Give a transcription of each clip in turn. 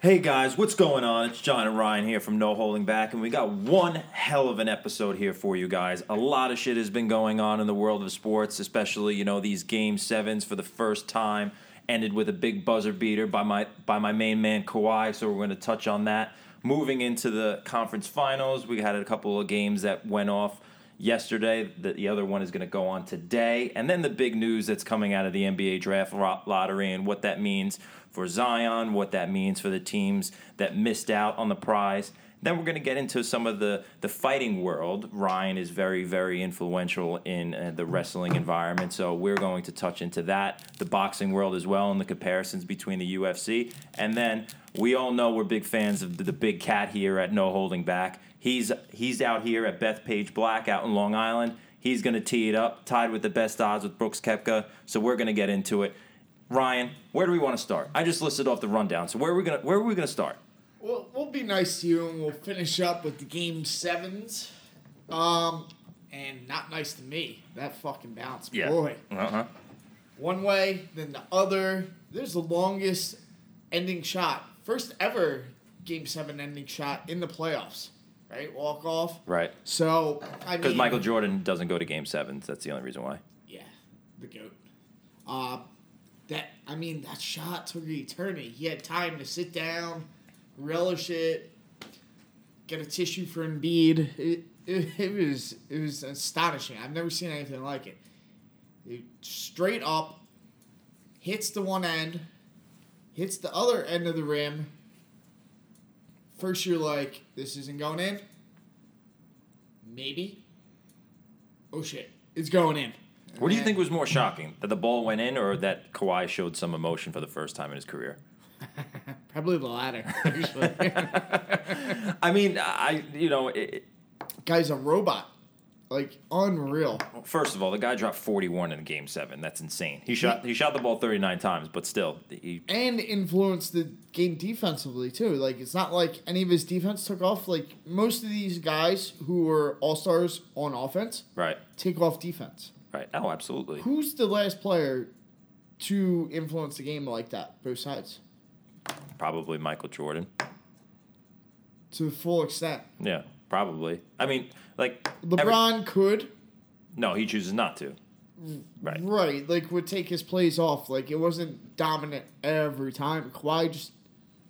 Hey guys, what's going on? It's John and Ryan here from No Holding Back, and we got one hell of an episode here for you guys. A lot of shit has been going on in the world of sports, especially you know these game sevens for the first time ended with a big buzzer beater by my by my main man Kawhi. So we're going to touch on that. Moving into the conference finals, we had a couple of games that went off yesterday. The, the other one is going to go on today, and then the big news that's coming out of the NBA draft lottery and what that means for Zion, what that means for the teams that missed out on the prize. Then we're going to get into some of the, the fighting world. Ryan is very, very influential in uh, the wrestling environment, so we're going to touch into that, the boxing world as well, and the comparisons between the UFC. And then we all know we're big fans of the, the big cat here at No Holding Back. He's, he's out here at Bethpage Black out in Long Island. He's going to tee it up, tied with the best odds with Brooks Koepka. So we're going to get into it. Ryan, where do we want to start? I just listed off the rundown. So where are we gonna where are we gonna start? Well, we'll be nice to you, and we'll finish up with the game sevens. Um, and not nice to me. That fucking bounce, Yeah. boy. Uh-huh. One way, then the other. There's the longest ending shot, first ever game seven ending shot in the playoffs. Right, walk off. Right. So I Because Michael Jordan doesn't go to game sevens. That's the only reason why. Yeah, the goat. Uh, that I mean, that shot took an eternity. He had time to sit down, relish it, get a tissue for Embiid. It, it, it was it was astonishing. I've never seen anything like it. it. Straight up, hits the one end, hits the other end of the rim. First, you're like, this isn't going in. Maybe. Oh shit, it's going in. What do you think was more shocking? That the ball went in or that Kawhi showed some emotion for the first time in his career? Probably the latter. Actually, I mean, I you know, it, guy's a robot, like unreal. first of all, the guy dropped 41 in game 7. That's insane. He shot he shot the ball 39 times, but still, he And influenced the game defensively too. Like it's not like any of his defense took off. Like most of these guys who were all stars on offense right. take off defense. Right. Oh, absolutely. Who's the last player to influence the game like that? Both sides Probably Michael Jordan. to the full extent. Yeah, probably. I mean, like every- LeBron could no, he chooses not to. Right. right like would take his plays off. Like it wasn't dominant every time. Kawhi just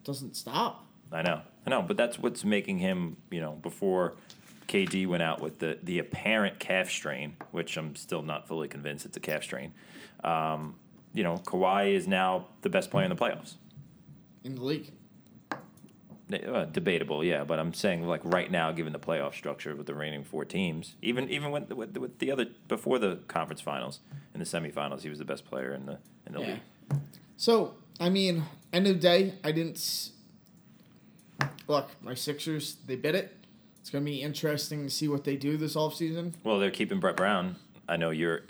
doesn't stop. I know, I know, but that's what's making him, you know, before KD went out with the the apparent calf strain, which I'm still not fully convinced it's a calf strain. Um, you know, Kawhi is now the best player in the playoffs. in the league. Uh, debatable, yeah, but I'm saying like right now, given the playoff structure with the remaining four teams, even even with, with, with the other before the conference finals in the semifinals, he was the best player in the in the Yeah. league. So, I mean, end of the day, I didn't. S- Look, my Sixers, they bit it. It's going to be interesting to see what they do this offseason. Well, they're keeping Brett Brown. I know you're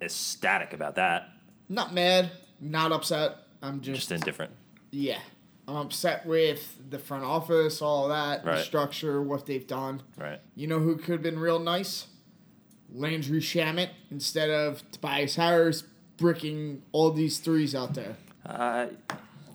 ecstatic about that. Not mad, not upset. I'm just, Just indifferent. yeah. I'm upset with the front office, all that, the structure, what they've done. Right. You know who could have been real nice? Landry Shamet instead of Tobias Harris bricking all these threes out there. Uh,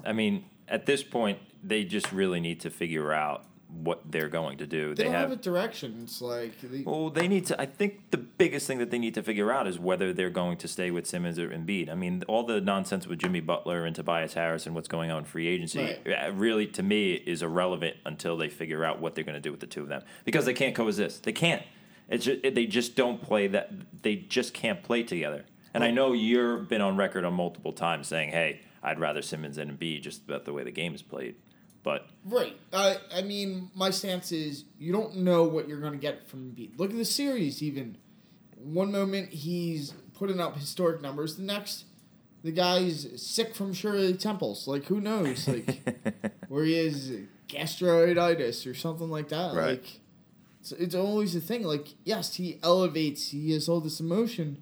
I mean, at this point, they just really need to figure out what they're going to do. They, They, don't have. have, a direction. It's like the, well, they need to. I think the biggest thing that they need to figure out is whether they're going to stay with Simmons or Embiid. I mean, all the nonsense with Jimmy Butler and Tobias Harris and what's going on in free agency Right. uh, really, to me, is irrelevant until they figure out what they're going to do with the two of them because they can't coexist. They can't. It's just, they just don't play that. They just can't play together. And I know you've been on record on multiple times saying, "Hey, I'd rather Simmons and Embiid just about the way the game is played." But Right. I I mean, my stance is you don't know what you're going to get from Embiid. Look at the series. Even one moment he's putting up historic numbers, the next the guy's sick from Shirley Temples. Like who knows? Like where he is gastroenteritis or something like that. Right. Like it's, it's always a thing. Like yes, he elevates. He has all this emotion,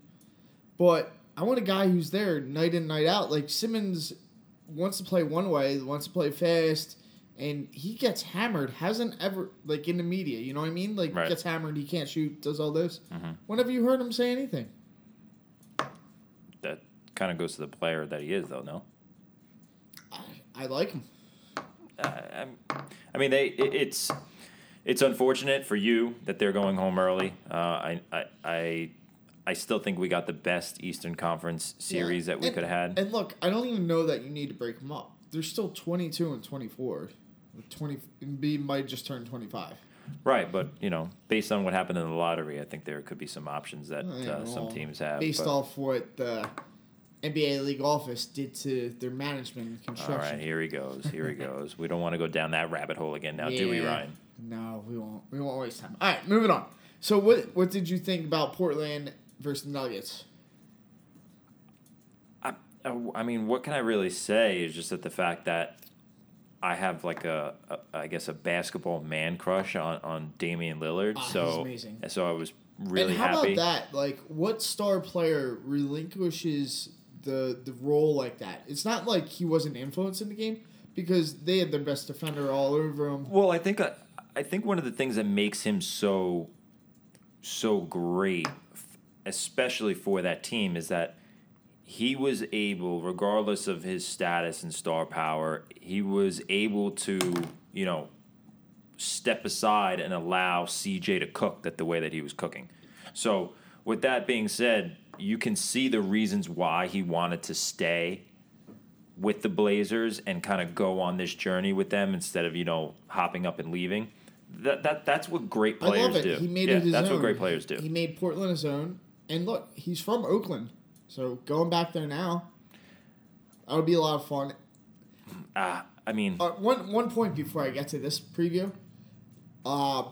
but I want a guy who's there night in night out. Like Simmons wants to play one way, wants to play fast, and he gets hammered. Hasn't ever like in the media. You know what I mean? Like Right. gets hammered. He can't shoot. Does all this. Mhm. Whenever you heard him say anything, that kind of goes to the player that he is, though. No. I, I like him. I, I mean, they it, it's it's unfortunate for you that they're going home early. Uh, I, I I I still think we got the best Eastern Conference series Yeah. that we could have had. And look, I don't even know that you need to break them up. They're still 22 and 24. 20 Embiid might just turn 25. Right, but you know, based on what happened in the lottery, I think there could be some options that Yeah, uh, some teams have. Based but- off what the NBA league office did to their management and construction. right, here he goes. Here he goes. We don't want to go down that rabbit hole again now, do we, Yeah. Ryan? No, we won't. We won't waste time. All right, moving on. So, what what did you think about Portland versus Nuggets? I, I mean, what can I really say? Is just that the fact that I have like a, a I guess a basketball man crush on on Damian Lillard. Oh, he's so amazing. so I was really and how happy. about that? Like, what star player relinquishes the the role like that? It's not like he wasn't influencing the game because they had their best defender all over him. Well, I think I, I think one of the things that makes him so so great, especially for that team, is that he was able, regardless of his status and star power, he was able to you know step aside and allow CJ to cook that the way that he was cooking. So, with that being said, you can see the reasons why he wanted to stay with the Blazers and kind of go on this journey with them instead of you know hopping up and leaving. That that that's what great I players love it. do. He made yeah, it his that's own. what great players do. He made Portland his own. And look, he's from Oakland, so going back there now, that would be a lot of fun. Ah, I mean, Uh, one one point before I get to this preview, uh,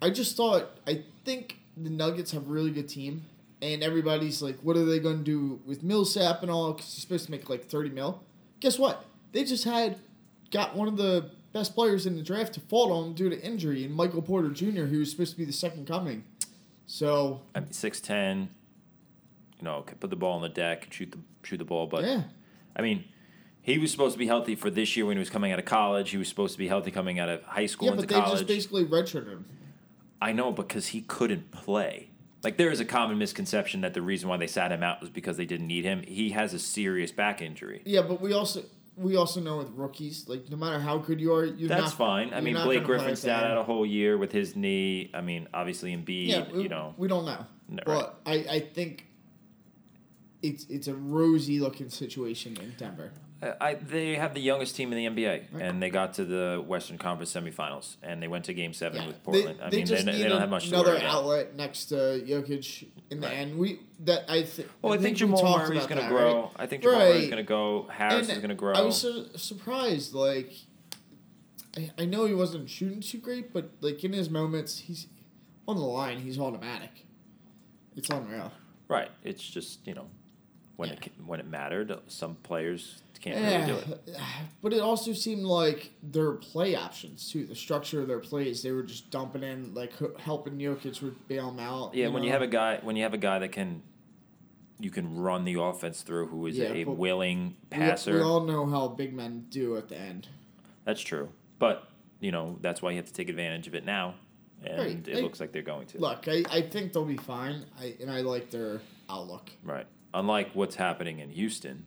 I just thought I think the Nuggets have a really good team, and everybody's like, "What are they going to do with Millsap and all?" Because he's supposed to make like thirty mil. Guess what? They just had got one of the best players in the draft to fall on due to injury, and Michael Porter Jr., who was supposed to be the second coming. So I mean six ten. You know, could put the ball on the deck, shoot the shoot the ball, but yeah, I mean. He was supposed to be healthy for this year when he was coming out of college. He was supposed to be healthy coming out of high school yeah, into but they college. just basically redshirted him. I know because he couldn't play. Like there is a common misconception that the reason why they sat him out was because they didn't need him. He has a serious back injury. Yeah, but we also we also know with rookies, like no matter how good you are, you're That's not, fine. I mean, Blake gonna play Griffin's at down out a whole year with his knee. I mean, obviously Embiid, Yeah, we, you know. we don't know, No, but I I think it's it's a rosy looking situation in Denver. I, I- they have the youngest team in the NBA, Right. and they got to the Western Conference semifinals, and they went to Game Seven Yeah, with they, Portland. I they mean, they, they don't have much to another outlet next to Jokic in the Right. end. We that I think. Well, I, think, we Jamal Murray's going to grow. right? I think Jamal Murray's going to go. Harris And is going to grow. I was su- surprised. Like, I, I know he wasn't shooting too great, but like in his moments, he's on the line. He's automatic. It's unreal. right. It's just you know when Yeah. it when it mattered, some players can't really do it. But it also seemed like their play options too. The structure of their plays, they were just dumping in, like helping Jokic would bail them out. Yeah, when you have a guy when you have a guy that can you can run the offense through who is Yeah, a willing passer. We, all know how big men do at the end. That's true. But, you know, that's why you have to take advantage of it now. And Right. it Hey, looks like they're going to. Look, I, I think they'll be fine. I and I like their outlook. Right. Unlike what's happening in Houston,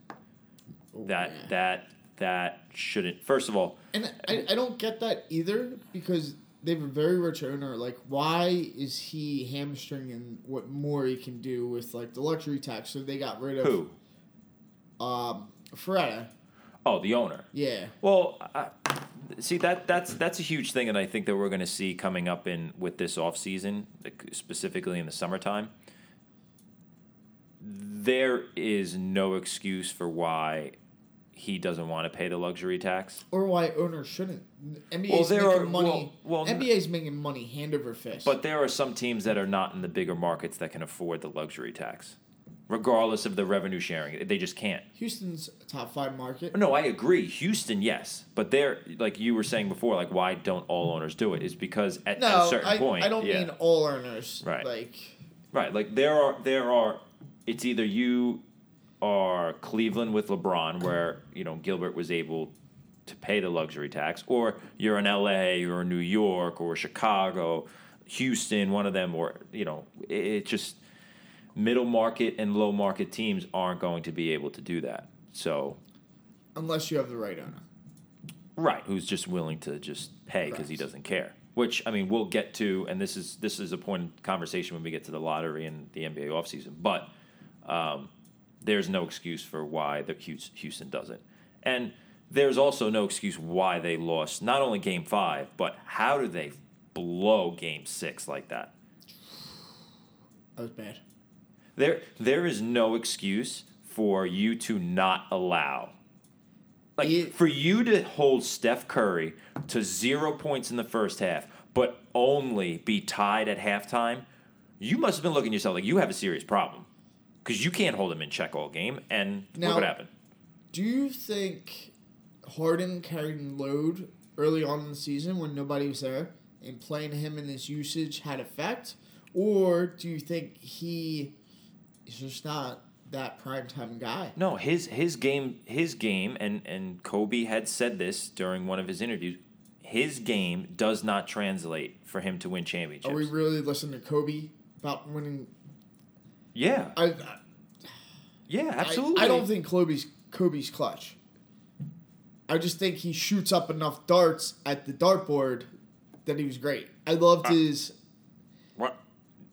Oh, that yeah. that that shouldn't first of all, And I, I don't get that either because they have a very rich owner. Like, why is he hamstringing what Morey can do with like the luxury tax? So they got rid of who? um Fertitta. Oh, the owner. Yeah. Well, I, see that that's that's a huge thing and I think that we're going to see coming up in with this off season, like, specifically in the summertime. There is no excuse for why he doesn't want to pay the luxury tax. Or why owners shouldn't. NBA's Well, there making are- money. well- well, NBA's making money hand over fist. But there are some teams that are not in the bigger markets that can afford the luxury tax, regardless of the revenue sharing. They just can't. Houston's a top five market. No, I agree. Houston, yes, but they're like you were saying before. Like, why don't all owners do it? Is because at, at a certain I, point, I don't yeah. mean all owners. Right. Like, Right. Like there are there are it's either you are Cleveland with LeBron where, you know, Gilbert was able to pay the luxury tax, or you're in LA or New York or Chicago, Houston, one of them, or you know, it, it just middle market and low market teams aren't going to be able to do that. So unless you have the right owner. Right, who's just willing to just pay because he doesn't care. Which I mean, we'll get to, and this is this is a point of conversation when we get to the lottery and the NBA offseason. But um, there's no excuse for why the Houston doesn't, and there's also no excuse why they lost not only Game Five, but how do they blow Game Six like that? That was bad. There, there is no excuse for you to not allow, like Yeah. for you to hold Steph Curry to zero points in the first half, but only be tied at halftime. You must have been looking at yourself like you have a serious problem because you can't hold him in check all game. And Now- look what happened. Do you think Harden carried the load early on in the season when nobody was there and playing him in this usage had effect? Or do you think he is just not that prime time guy? No, his his game his game and and Kobe had said this during one of his interviews. His game does not translate for him to win championships. Are we really listening to Kobe about winning? Yeah, I, yeah, absolutely. I, don't think Kobe's Kobe's clutch. I just think he shoots up enough darts at the dartboard that he was great. I loved uh, his. What?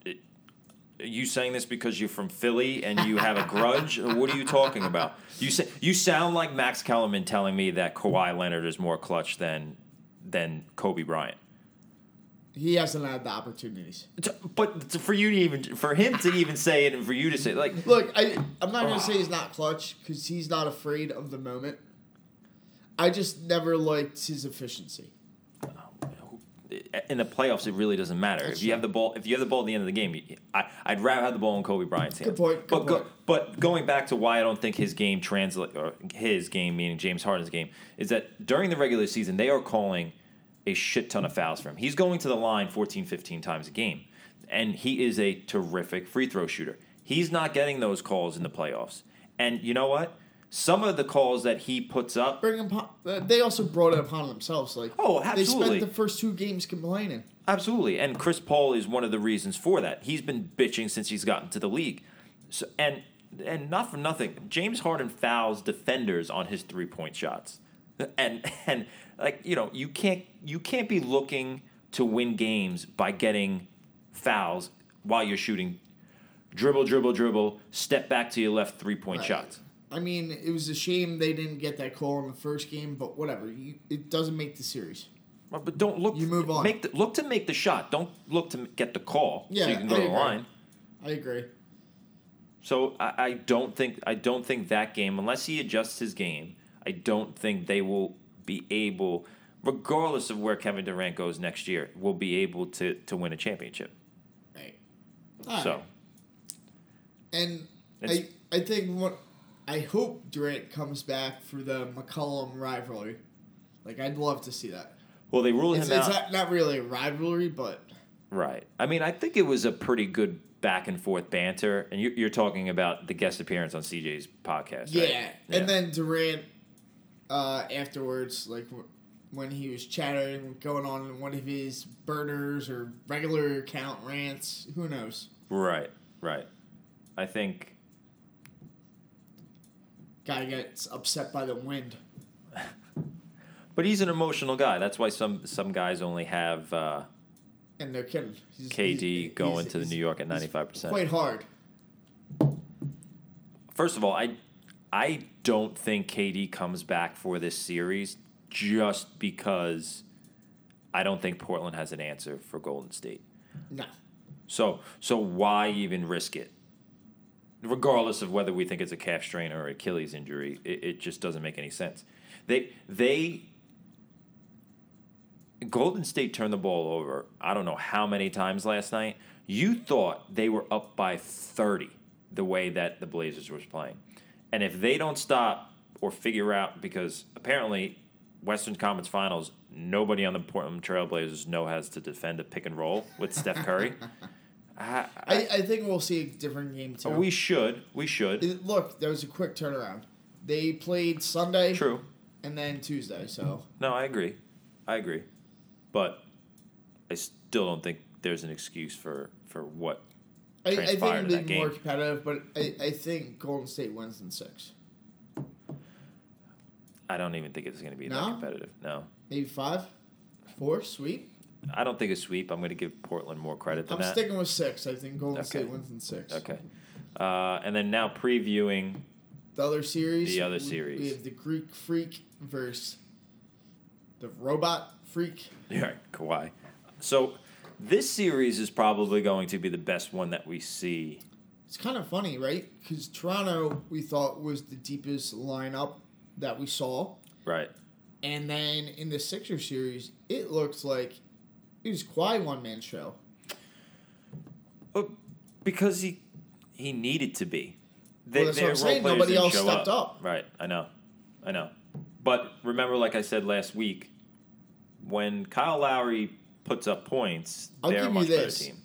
Are you saying this because you're from Philly and you have a grudge? What are you talking about? You say you sound like Max Kellerman telling me that Kawhi Leonard is more clutch than than Kobe Bryant. He hasn't had the opportunities. But for you to even for him to even say it and for you to say like Look, I I'm not gonna say he's not clutch because he's not afraid of the moment. I just never liked his efficiency. in the playoffs, it really doesn't matter. That's if you have the ball, if you have the ball at the end of the game, you- I, I'd rather have the ball in Kobe Bryant's hands. Good point, good but, go- point. but going back to why I don't think his game translate or his game, meaning James Harden's game, is that during the regular season they are calling a shit ton of fouls for him. He's going to the line 14, 15 times a game, and he is a terrific free throw shooter. He's not getting those calls in the playoffs, and you know what? Some of the calls that he puts up Bring po- uh, They also brought it upon themselves. Like Oh, absolutely. They spent the first two games complaining. Absolutely, and Chris Paul is one of the reasons for that. He's been bitching since he's gotten to the league, so, and and not for nothing, James Harden fouls defenders on his three point shots, and and like you know you can't you can't be looking to win games by getting fouls while you're shooting, dribble dribble dribble, step back to your left three point Right. shots. I mean, it was a shame they didn't get that call in the first game, but whatever. You, it doesn't make the series. But but don't look. You move on. Make the, look to make the shot. Don't look to get the call so you can go I to the agree. line. I agree. So I, I don't think I don't think that game, unless he adjusts his game, I don't think they will be able, regardless of where Kevin Durant goes next year, will be able to to win a championship. Right. All so right. And I, I think what I hope Durant comes back for the McCollum rivalry. Like I'd love to see that. well, they ruled It's, him it's out. not, not really a rivalry, but Right. I mean, I think it was a pretty good back and forth banter, and you're, you're talking about the guest appearance on CJ's podcast. yeah. right? And then Durant uh, afterwards, like w- when he was chattering, going on one of his burners or regular account rants, who knows? right, right. I think Guy gets upset by the wind. But he's an emotional guy. That's why some some guys only have uh, And they're kidding. He's, KD he's- going he's- to the New York at ninety five percent. Quite hard. First of all, I I don't think KD comes back for this series just because I don't think Portland has an answer for Golden State. No. So so why even risk it? Regardless of whether we think it's a calf strain or Achilles injury, it, it just doesn't make any sense. They they Golden State turned the ball over. I don't know how many times last night. You thought they were up by thirty the way that the Blazers was playing, and if they don't stop or figure out because apparently Western Conference Finals nobody on the Portland Trailblazers know how to defend a pick and roll with Steph Curry. I, I, I think we'll see a different game too. we should. We should. It- look, there was a quick turnaround. They played Sunday True. and then Tuesday, so No, I agree. I agree. But I still don't think there's an excuse for, for what. I, I think it'll be more game. competitive. But I, I think Golden State wins in six. I don't even think it's going to be that competitive. No, Maybe five, four, sweet. I don't think a sweep. I'm going to give Portland more credit than that. I'm sticking with six. I think Golden Okay. State wins in six. Okay. Uh, and then now previewing. The other series. The other we- series. We have the Greek Freak versus the Robot Freak. Yeah, Kawhi. So this series is probably going to be the best one that we see. It's kind of funny, right? Because Toronto, we thought was the deepest lineup that we saw, Right. and then in the Sixer series, it looks like it was quite one man show. Well, because he he needed to be. They, Well, that's what I'm saying. Nobody else stepped up. Right. I know. I know. But remember, like I said last week, when Kyle Lowry puts up points, I'll they're a give you much better this. team.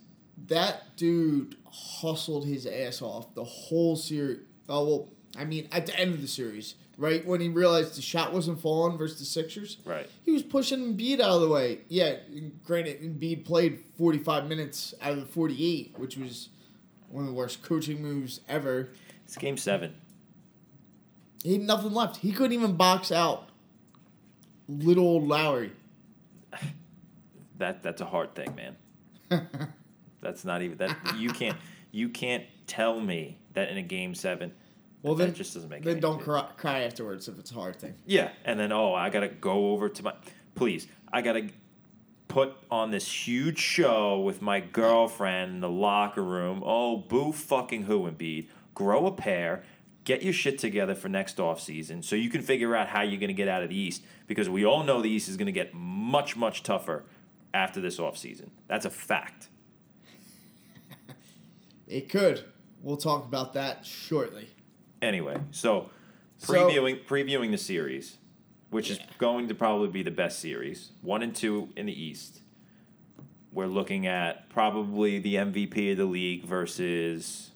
That dude hustled his ass off the whole series. Oh well, I mean, at the end of the series, right when he realized the shot wasn't falling versus the Sixers, Right. he was pushing Embiid out of the way. Yeah, granted, Embiid played 45 minutes out of the 48, which was one of the worst coaching moves ever. It's game seven. He had nothing left. He couldn't even box out little old Lowry. That that's a hard thing, man. That's not even that you can't you can't tell me that in a game seven. Well, that then just doesn't make then don't cry, cry afterwards if it's a hard thing. Yeah, and then oh, I gotta go over to my. Please, I gotta put on this huge show with my girlfriend in the locker room. Oh, boo fucking who, Embiid. Grow a pair. Get your shit together for next off season so you can figure out how you're gonna get out of the East because we all know the East is gonna get much much tougher after this off season. That's a fact. It could. We'll talk about that shortly. Anyway, so So- previewing previewing the series, which is going to probably be the best series, one and two in the East. We're looking at probably the MVP of the league versus.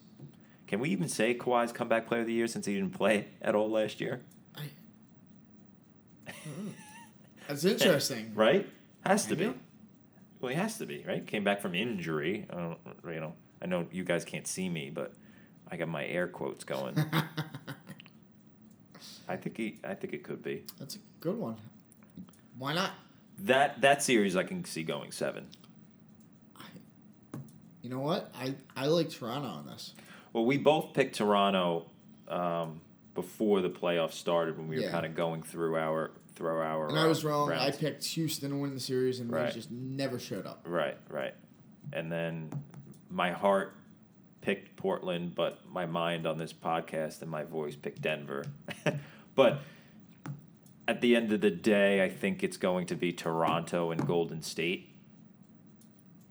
Can we even say Kawhi's comeback player of the year since he didn't play at all last year? Hmm. That's interesting. Right? Has to be. Well, he has to be right. Came back from injury. I don't, you know, I know you guys can't see me, but I got my air quotes going. I think he. I think it could be. That's a good one. Why not? That that series I can see going seven. You know what? I, I like Toronto on this. Well, we both picked Toronto um, before the playoffs started when we were Yeah. kind of going through our through our. And I was uh, wrong. I picked Houston to win the series, and Right. they just never showed up. Right, right, and then my heart picked Portland, but my mind on this podcast and my voice picked Denver. but at the end of the day, I think it's going to be Toronto and Golden State,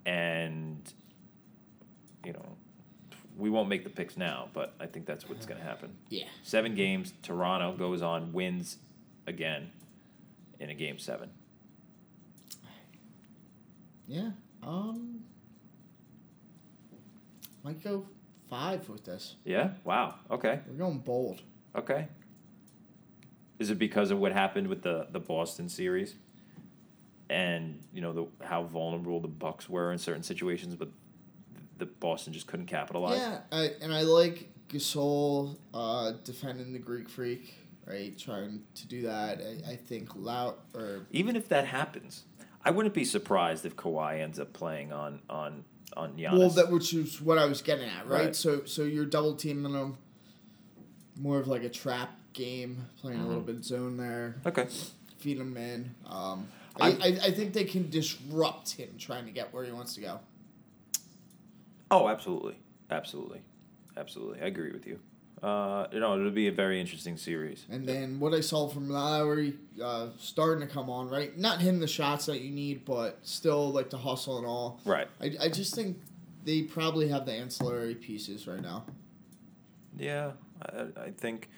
and you know. We won't make the picks now, but I think that's what's going to happen. Yeah. Seven games. Toronto goes on, wins again in a game seven. Yeah. Um. Might go five with this. Yeah. Wow. Okay. We're going bold. Okay. Is it because of what happened with the the Boston series, and you know the how vulnerable the Bucks were in certain situations, but the Boston just couldn't capitalize. Yeah, I, and I like Gasol uh, defending the Greek Freak, right? Trying to do that. I, I think Loud or Even if that happens, I wouldn't be surprised if Kawhi ends up playing on on on Giannis. well, that which is what I was getting at, right? Right. So so you're double teaming them, more of like a trap game, playing a Mm-hmm. little bit zone there, okay. feed him in. Um, I, I, I think they can disrupt him trying to get where he wants to go. Oh, absolutely, absolutely, absolutely. I agree with you. Uh, you know, it'll be a very interesting series. And then what I saw from Lowry uh, starting to come on, right? Not hitting the shots that you need, but still like the hustle and all. Right. I, I just think they probably have the ancillary pieces right now. Yeah, I, I think.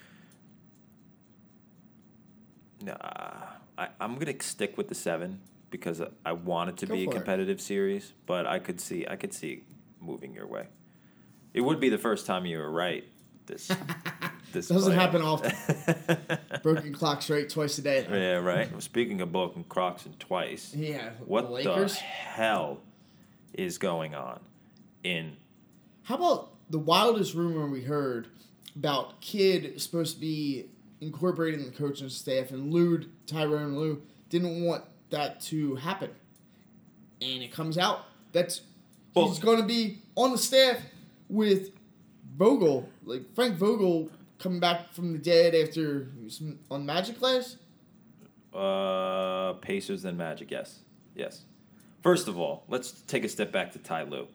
Nah, I, I'm gonna stick with the seven because I, want it to Go be a for it. competitive series, but I could see I could see moving your way. It would be the first time you were right. This this Doesn't playoff. happen often. Broken clock straight twice a day. though. yeah, right. Well, speaking of broken clocks and twice, Yeah. what the the hell is going on in How about the wildest rumor we heard about kid supposed to be incorporating the coaching staff, and Lue, Tyronn Lue didn't want that to happen. And it comes out that's Well- he's going to be on the staff with Vogel, like Frank Vogel coming back from the dead after was on Magic Class. Uh, Pacers then Magic. Yes, yes. First of all, let's take a step back to Ty Lue.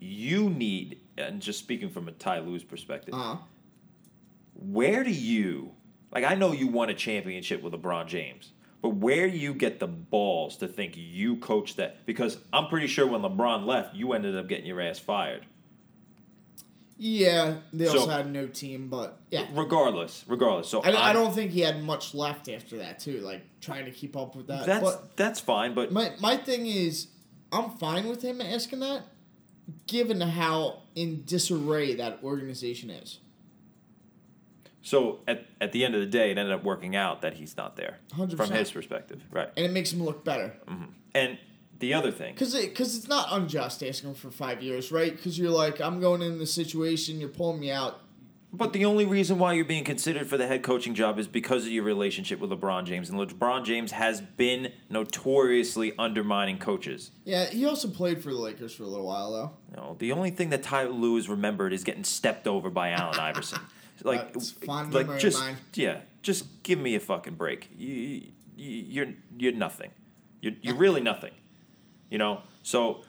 You need, and just speaking from a Ty Lue's perspective, Uh, where do you like? I know you won a championship with LeBron James, but where do you get the balls to think you coach that? Because I'm pretty sure when LeBron left, you ended up getting your ass fired. Yeah, they So- also had no team, but yeah. Regardless, regardless. So I, I don't think he had much left after that too, like trying to keep up with that. That's but that's fine, but my my thing is, I'm fine with him asking that, given how in disarray that organization is. so at at the end of the day, it ended up working out that he's not there 100%. from his perspective, right? And it makes him look better. Mm-hmm. And the other thing, Because it, cause it's not unjust asking him for five years, right? Because you're like, I'm going in this situation, you're pulling me out. but the only reason why you're being considered for the head coaching job is because of your relationship with LeBron James, and LeBron James has been notoriously undermining coaches. Yeah, he also played for the Lakers for a little while, though. Know, the only thing that Ty Lue is remembered is getting stepped over by Allen Iverson. Like, like just yeah, just give me a fucking break. You, you, you're you're nothing. You're you're really nothing. You know. So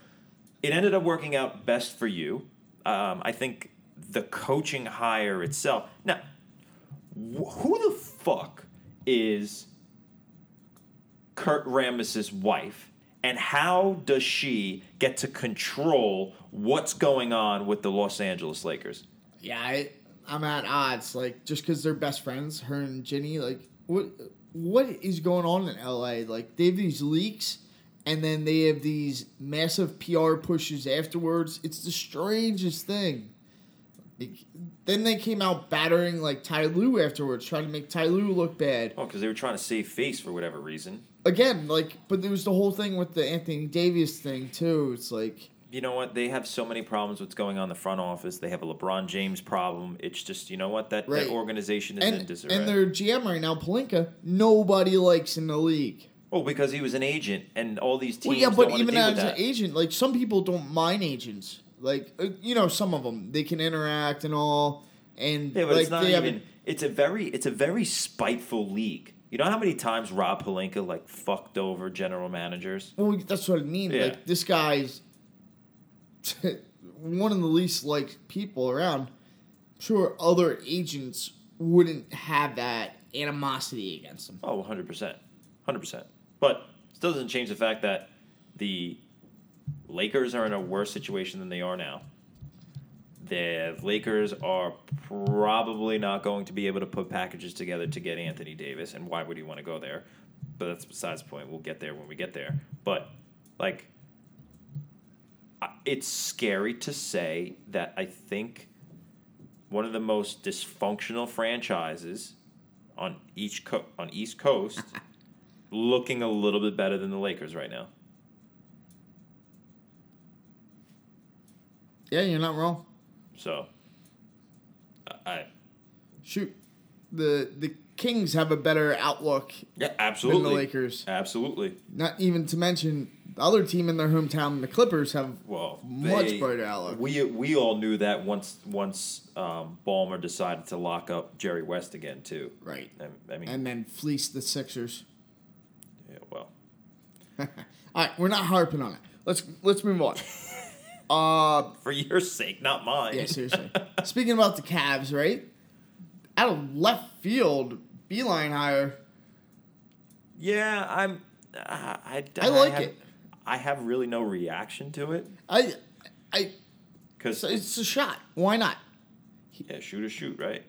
it ended up working out best for you. Um, I think the coaching hire itself. Now, wh- who the fuck is Kurt Rambis's wife, and how does she get to control what's going on with the Los Angeles Lakers? Yeah, I, I'm at odds. Like, just because they're best friends, her and Jeanie, like, what what is going on in LA? Like, they have these leaks, and then they have these massive PR pushes afterwards. It's the strangest thing. Like, then they came out battering, like, Ty Lue afterwards, trying to make Ty Lue look bad. Oh, because they were trying to save face for whatever reason. Again, like, but there was the whole thing with the Anthony Davis thing, too. It's like, You know what? They have so many problems. What's going on in the front office? They have a LeBron James problem. It's just you know what that, Right. that organization is in and, disarray. and their GM right now, Pelinka, nobody likes in the league. Oh, because he was an agent, and all these teams Well, yeah, but even as an agent, like some people don't mind agents. Like uh, you know, some of them they can interact and all, and Yeah, but like it's not even. haven't. It's a very. It's a very spiteful league. You know how many times Rob Pelinka like fucked over general managers? Well, that's what I mean. Yeah. Like this guy's one of the least liked people around. I'm sure other agents wouldn't have that animosity against him. Oh, 100%. 100%. But still doesn't change the fact that the Lakers are in a worse situation than they are now. The Lakers are probably not going to be able to put packages together to get Anthony Davis, and why would he want to go there? But that's besides the point. We'll get there when we get there. But, like, it's scary to say that I think one of the most dysfunctional franchises on each co- on East Coast looking a little bit better than the Lakers right now. Yeah, you're not wrong. So I- Shoot, the the Kings have a better outlook yeah, than absolutely. the Lakers. Absolutely. Not even to mention the other team in their hometown, the Clippers, have Well, Much they- brighter outlook. We we all knew that once once um, Ballmer decided to lock up Jerry West again too. right, I, I mean, and then fleece the Sixers. All right, we're not harping on it. Let's let's move on. Uh, for your sake, not mine. yeah, seriously. Speaking about the Cavs, right? Out of left field, Beilein hire. Yeah, I'm. I, I, I like have, it. I have really no reaction to it I, I, because so it's a shot. Why not? yeah, shoot or shoot, right?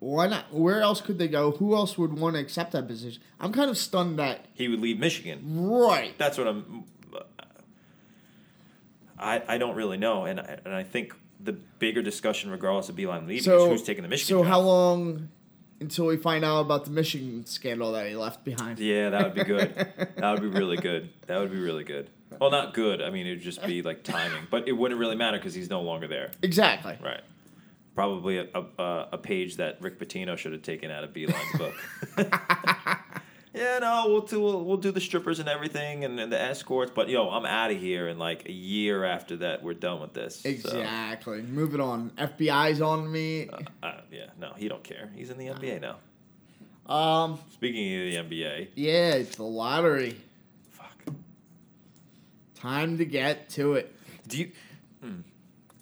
Why not? Where else could they go? Who else would want to accept that position? I'm kind of stunned that. He would leave Michigan. Right. That's what I'm. I I don't really know, and I, and I think the bigger discussion, regardless of Beilein leaving, So is who's taking the Michigan. So job. how long until we find out about the Michigan scandal that he left behind? Yeah, that would be good. that would be really good. That would be really good. Well, not good. I mean, it would just be like timing, but it wouldn't really matter because he's no longer there. Exactly. Right. Probably a, a, a page that Rick Pitino should have taken out of Beilein's book. yeah, no, we'll do we'll, we'll do the strippers and everything and, and the escorts, but yo, I'm out of here. And like a year after that, we're done with this. So, Exactly. Moving on. FBI's on me. uh, yeah, no, he don't care. He's in the NBA now. Um. Speaking of the NBA, Yeah, it's the lottery. fuck. Time to get to it. Do you? Hmm.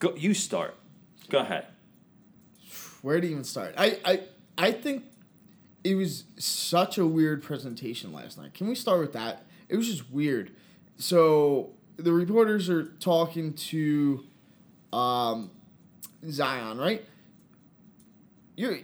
Go. You start. Go ahead. Where to even start? I, I I think it was such a weird presentation last night. Can we start with that? It was just weird. So the reporters are talking to um, Zion, right? You,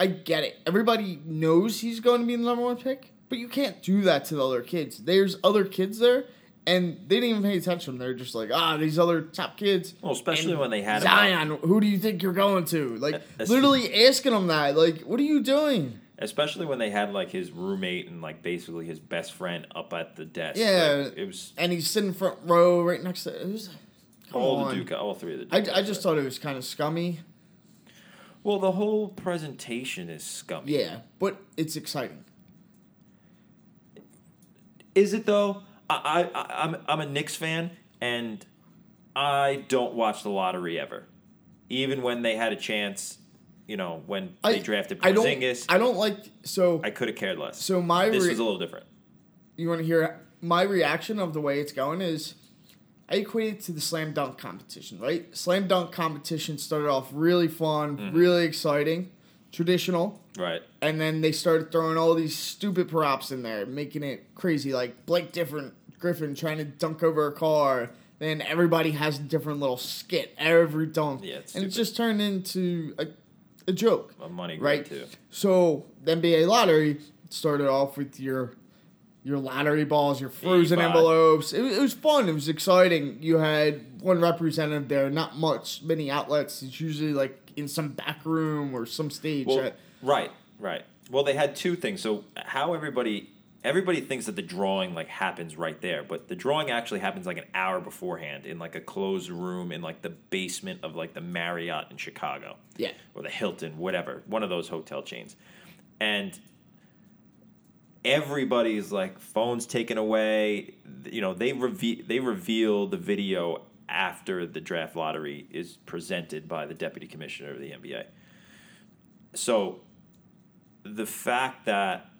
I get it. Everybody knows he's going to be the number one pick, but you can't do that to the other kids. There's other kids there, and they didn't even pay attention. They're just like, ah, these other top kids. Well, especially And when they had. Zion, who do you think you're going to? Like, literally asking him that. Like, what are you doing? Especially when they had like his roommate and like basically his best friend up at the desk. Yeah. Like, it was And he's sitting front row right next to. It was. All on. the Duke, all three of the. I, Duke I just thought it was kind of scummy. Well, the whole presentation is scummy. Yeah, but it's exciting. Is it though? I, I I'm I'm a Knicks fan and I don't watch the lottery ever, even when they had a chance. You know, when I they drafted I don't. Porzingis, I don't like. So I could have cared less. so my this re- was a little different. you want to hear my reaction of the way it's going is I equate it to the slam dunk competition, right? Slam dunk competition started off really fun, Mm-hmm. really exciting, traditional, Right. and then they started throwing all these stupid props in there, making it crazy, like Blake different Griffin trying to dunk over a car. Then everybody has a different little skit every dunk, Yeah, and it just turned into a, a joke A money right? too. So the NBA lottery started off with your your lottery balls, your frozen envelopes. It, it was fun. It was exciting. You had one representative there, not much, many outlets. It's usually like in some back room or some stage. Well, at- right, right. Well, they had two things. So how everybody everybody thinks that the drawing like happens right there, but the drawing actually happens like an hour beforehand in like a closed room in like the basement of like the Marriott in Chicago. Yeah. Or the Hilton, whatever, one of those hotel chains. And everybody's like phones taken away. You know, they reveal they reveal the video after the draft lottery is presented by the deputy commissioner of the NBA. So the fact that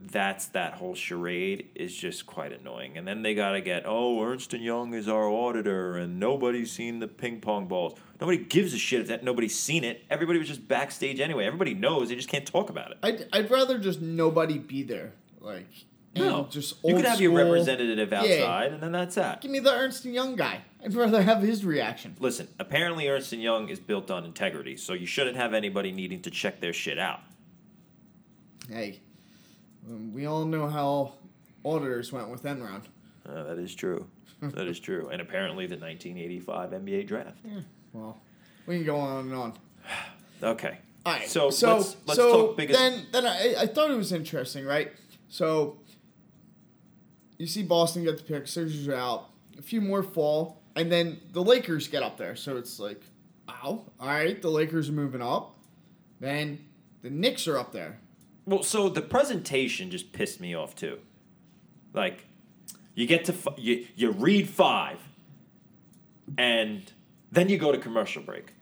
that's that whole charade is just quite annoying. And then they got to get, oh, Ernst and Young is our auditor, and nobody's seen the ping pong balls. Nobody gives a shit if that nobody's seen it. Everybody was just backstage anyway. Everybody knows. They just can't talk about it. I'd, I'd rather just nobody be there. Like, No, just you could have your school- representative Yeah. outside, and then that's that. Give me the Ernst and Young guy. I'd rather have his reaction. Listen, apparently Ernst and Young is built on integrity, so you shouldn't have anybody needing to check their shit out. Hey, um, we all know how auditors went with Enron. Uh, that is true. that is true. And apparently the 1985 NBA draft. Yeah, Well, we can go on and on. Okay. All right. So, so let's, let's so talk biggest. then then I, I thought it was interesting, right? So you see Boston get the pick, Sixers are out, a few more fall, and then the Lakers get up there. So it's like, wow, all right, the Lakers are moving up. Then the Knicks are up there. Well, so the presentation just pissed me off too. Like, you get to f- you you read five, and then you go to commercial break.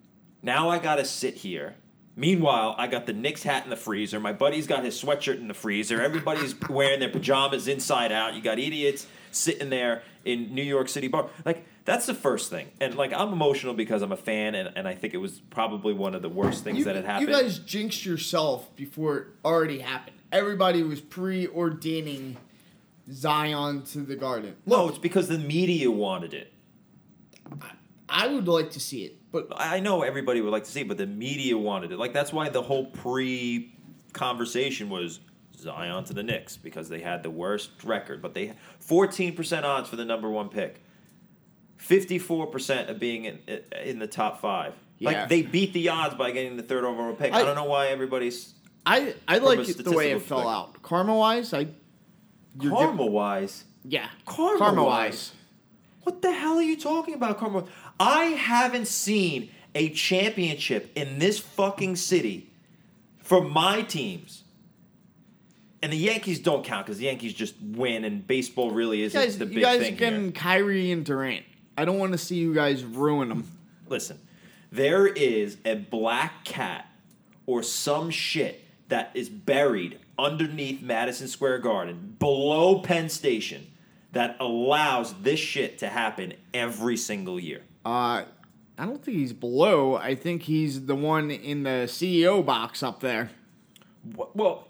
Now I gotta sit here. Meanwhile, I got the Knicks hat in the freezer. My buddy's got his sweatshirt in the freezer. Everybody's wearing their pajamas inside out. You got idiots sitting there in New York City bar. Like that's the first thing. And like I'm emotional because I'm a fan, and, and I think it was probably one of the worst things You, that had happened. you guys jinxed yourself before it already happened. Everybody was preordaining Zion to the Garden. no, it's because the media wanted it. I would like to see it, but I know everybody would like to see, it, but the media wanted it. Like that's why the whole pre conversation was Zion to the Knicks because they had the worst record, but they fourteen percent odds for the number one pick, fifty four percent of being in in the top five. Yeah. Like they beat the odds by getting the third overall pick. I, I- don't know why everybody's I I like the way it statistical fell out. Karma wise, I karma wise. yeah Karma-wise. What the hell are you talking about, Karma? I haven't seen a championship in this fucking city for my teams. And the Yankees don't count because the Yankees just win, and baseball really You isn't guys, the you big guys thing getting here. Kyrie and Durant. I don't want to see you guys ruin them. Listen, there is a black cat or some shit that is buried underneath Madison Square Garden, below Penn Station, that allows this shit to happen every single year. Uh, I don't think he's below. I think he's the one in the CEO box up there. Well,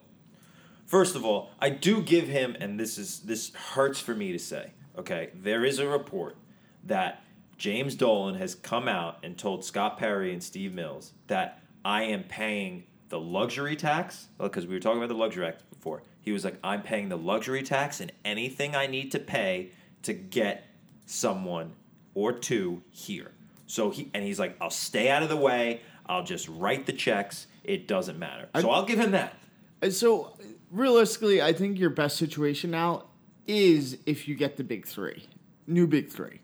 first of all, I do give him, and this is this hurts for me to say. Okay, there is a report that James Dolan has come out and told Scott Perry and Steve Mills that I am paying the luxury tax because we were talking about the luxury tax before. He was like, I'm paying the luxury tax and anything I need to pay to get someone or two here. So he and he's like, I'll stay out of the way. I'll just write the checks. It doesn't matter. So I'll give him that. Uh, so, realistically, I think your best situation now is if you get the big three, new big three.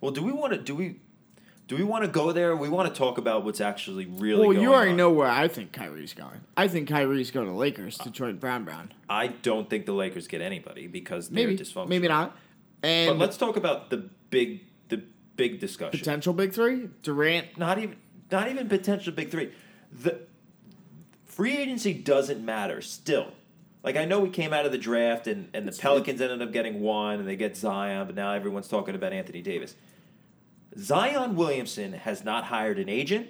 Well, do we want to do we do we want to go there? We want to talk about what's actually really. Well, you already on? know where I think Kyrie's going. I think Kyrie's going to Lakers to join Brown Brown. I don't think the Lakers get anybody because they're dysfunctional. maybe not. But And let's talk about the big the big discussion. potential big three: Durant. Not even not even potential big three. The free agency doesn't matter still. Like I know we came out of the draft and, and the Pelicans ended up getting one and they get Zion, but now everyone's talking about Anthony Davis. Zion Williamson has not hired an agent.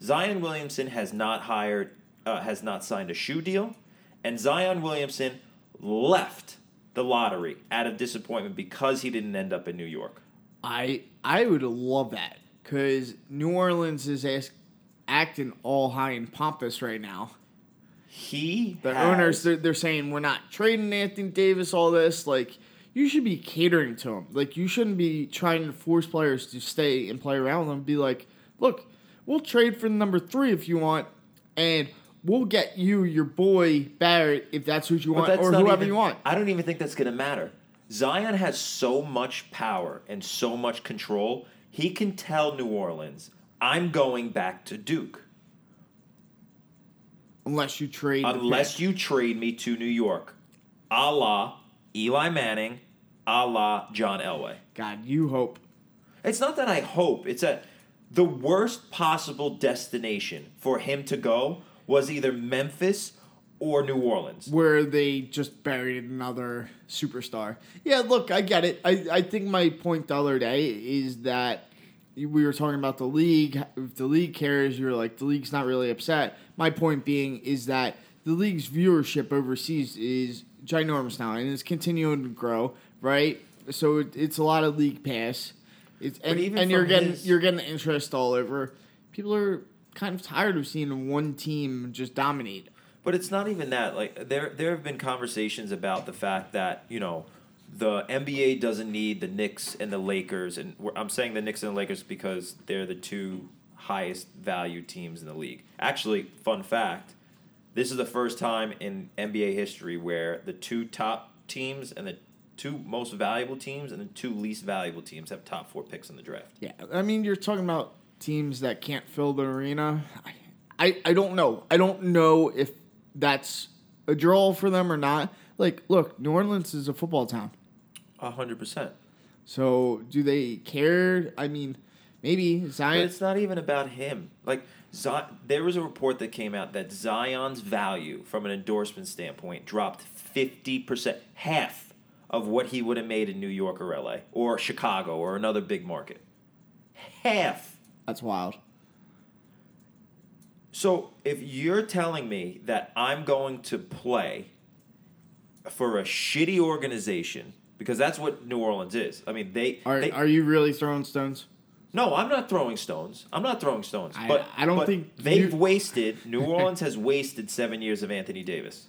Zion Williamson has not hired uh, has not signed a shoe deal, and Zion Williamson left the lottery out of disappointment because he didn't end up in New York. I I would love that because New Orleans is ask, acting all high and pompous right now. He The has- owners they're, they're saying we're not trading Anthony Davis. All this like you should be catering to him. Like you shouldn't be trying to force players to stay and play around them. Be like, look, we'll trade for the number three if you want, and we'll get you your boy Barrett if that's what you want, or whoever even- you want. I don't even think that's going to matter. Zion has so much power and so much control. He can tell New Orleans, "I'm going back to Duke Unless you trade, unless you trade me to New York." A la Eli Manning, a la John Elway. God, you hope. It's not that I hope. It's that the worst possible destination for him to go was either Memphis or New Orleans. where they just buried another superstar. Yeah, look, I get it. I, I think my point the other day is that we were talking about the league. If the league cares, you're like, the league's not really upset. My point being is that the league's viewership overseas is ginormous now and it's continuing to grow, right? So it, it's a lot of league pass. It's, and and you're getting his- you're getting interest all over. People are kind of tired of seeing one team just dominate. But it's not even that. Like there, there have been conversations about the fact that you know the NBA doesn't need the Knicks and the Lakers, and I'm saying the Knicks and the Lakers because they're the two highest value teams in the league. Actually, fun fact: this is the first time in NBA history where the two top teams and the two most valuable teams and the two least valuable teams have top four picks in the draft. Yeah, I mean, you're talking about teams that can't fill the arena. I, I, I don't know. I don't know if that's a draw for them or not. Like, look, New Orleans is a football town. A hundred percent. So, do they care? I mean, maybe But Zion. it's not even about him. Like Zion, there was a report that came out that Zion's value from an endorsement standpoint dropped fifty percent, half of what he would have made in New York or LA or Chicago or another big market. Half. That's wild. So if you're telling me that I'm going to play for a shitty organization, because that's what New Orleans is. I mean, they Are, they, are you really throwing stones? No, I'm not throwing stones. I'm not throwing stones. I- but I don't but think they've you- wasted. New Orleans has wasted seven years of Anthony Davis,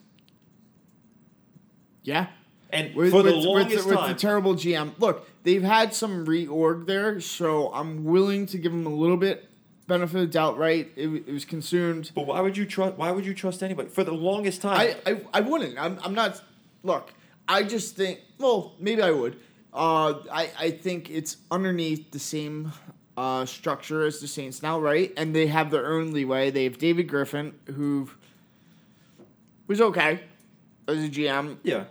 Yeah. and With, for the with- with longest with time, the terrible GM. Look, they've had some reorg there, so I'm willing to give them a little bit benefit of the doubt, right? It, it was consumed. but why would you trust? Why would you trust anybody for the longest time? I, I, I wouldn't. I'm, I'm not. Look, I just think. Well, maybe I would. Uh, I, I think it's underneath the same uh, structure as the Saints now, right? And they have their own leeway. They have David Griffin, who was okay as a GM. Yeah.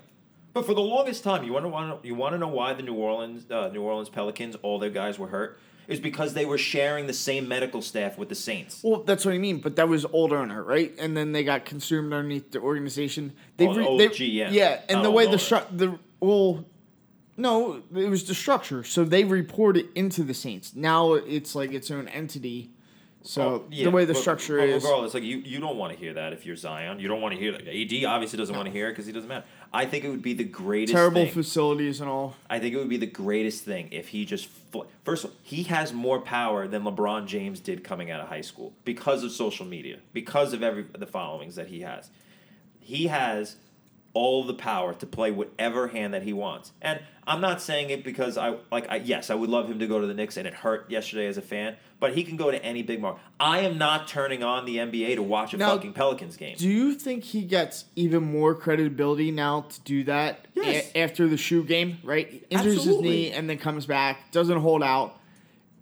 But for the longest time, you want to want you want to know why the New Orleans uh, New Orleans Pelicans all their guys were hurt is because they were sharing the same medical staff with the Saints. Well, that's what I mean. But that was old owner, right? And then they got consumed underneath the organization. They Oh, the old GM, Yeah, and the way the stru- the well, no, it was the structure. So they report it into the Saints. Now it's like its own entity. So Oh, yeah, the way the but- structure but is. regardless, like you, you don't want to hear that if you're Zion. You don't want to hear that. AD obviously doesn't want to hear it because he doesn't matter. I think it would be the greatest Terrible thing. facilities and all. I think it would be the greatest thing if he just fl- first of all, he has more power than LeBron James did coming out of high school because of social media, because of every the followings that he has. He has all the power to play whatever hand that he wants. And I'm not saying it because I like I yes, I would love him to go to the Knicks and it hurt yesterday as a fan, but he can go to any big market. I am not turning on the NBA to watch a Now, fucking Pelicans game. Do you think he gets even more credibility now to do that Yes. a- after the shoe game, right? Injures Absolutely. his knee and then comes back, doesn't hold out,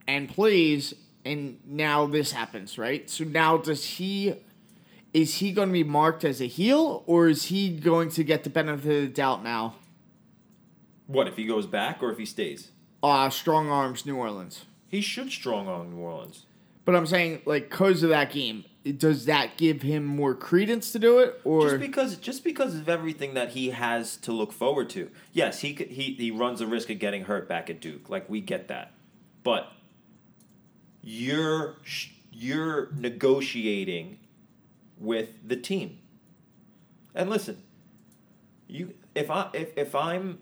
and plays, and now this happens, right? So now does he is he going to be marked as a heel or is he going to get the benefit of the doubt now? What if he goes back or if he stays? Uh strong arms New Orleans. He should strong on New Orleans. But I'm saying like cuz of that game, does that give him more credence to do it or just because just because of everything that he has to look forward to. Yes, he could, he he runs the risk of getting hurt back at Duke. Like we get that, but you're sh- you're negotiating with the team. And listen, you if I if if I'm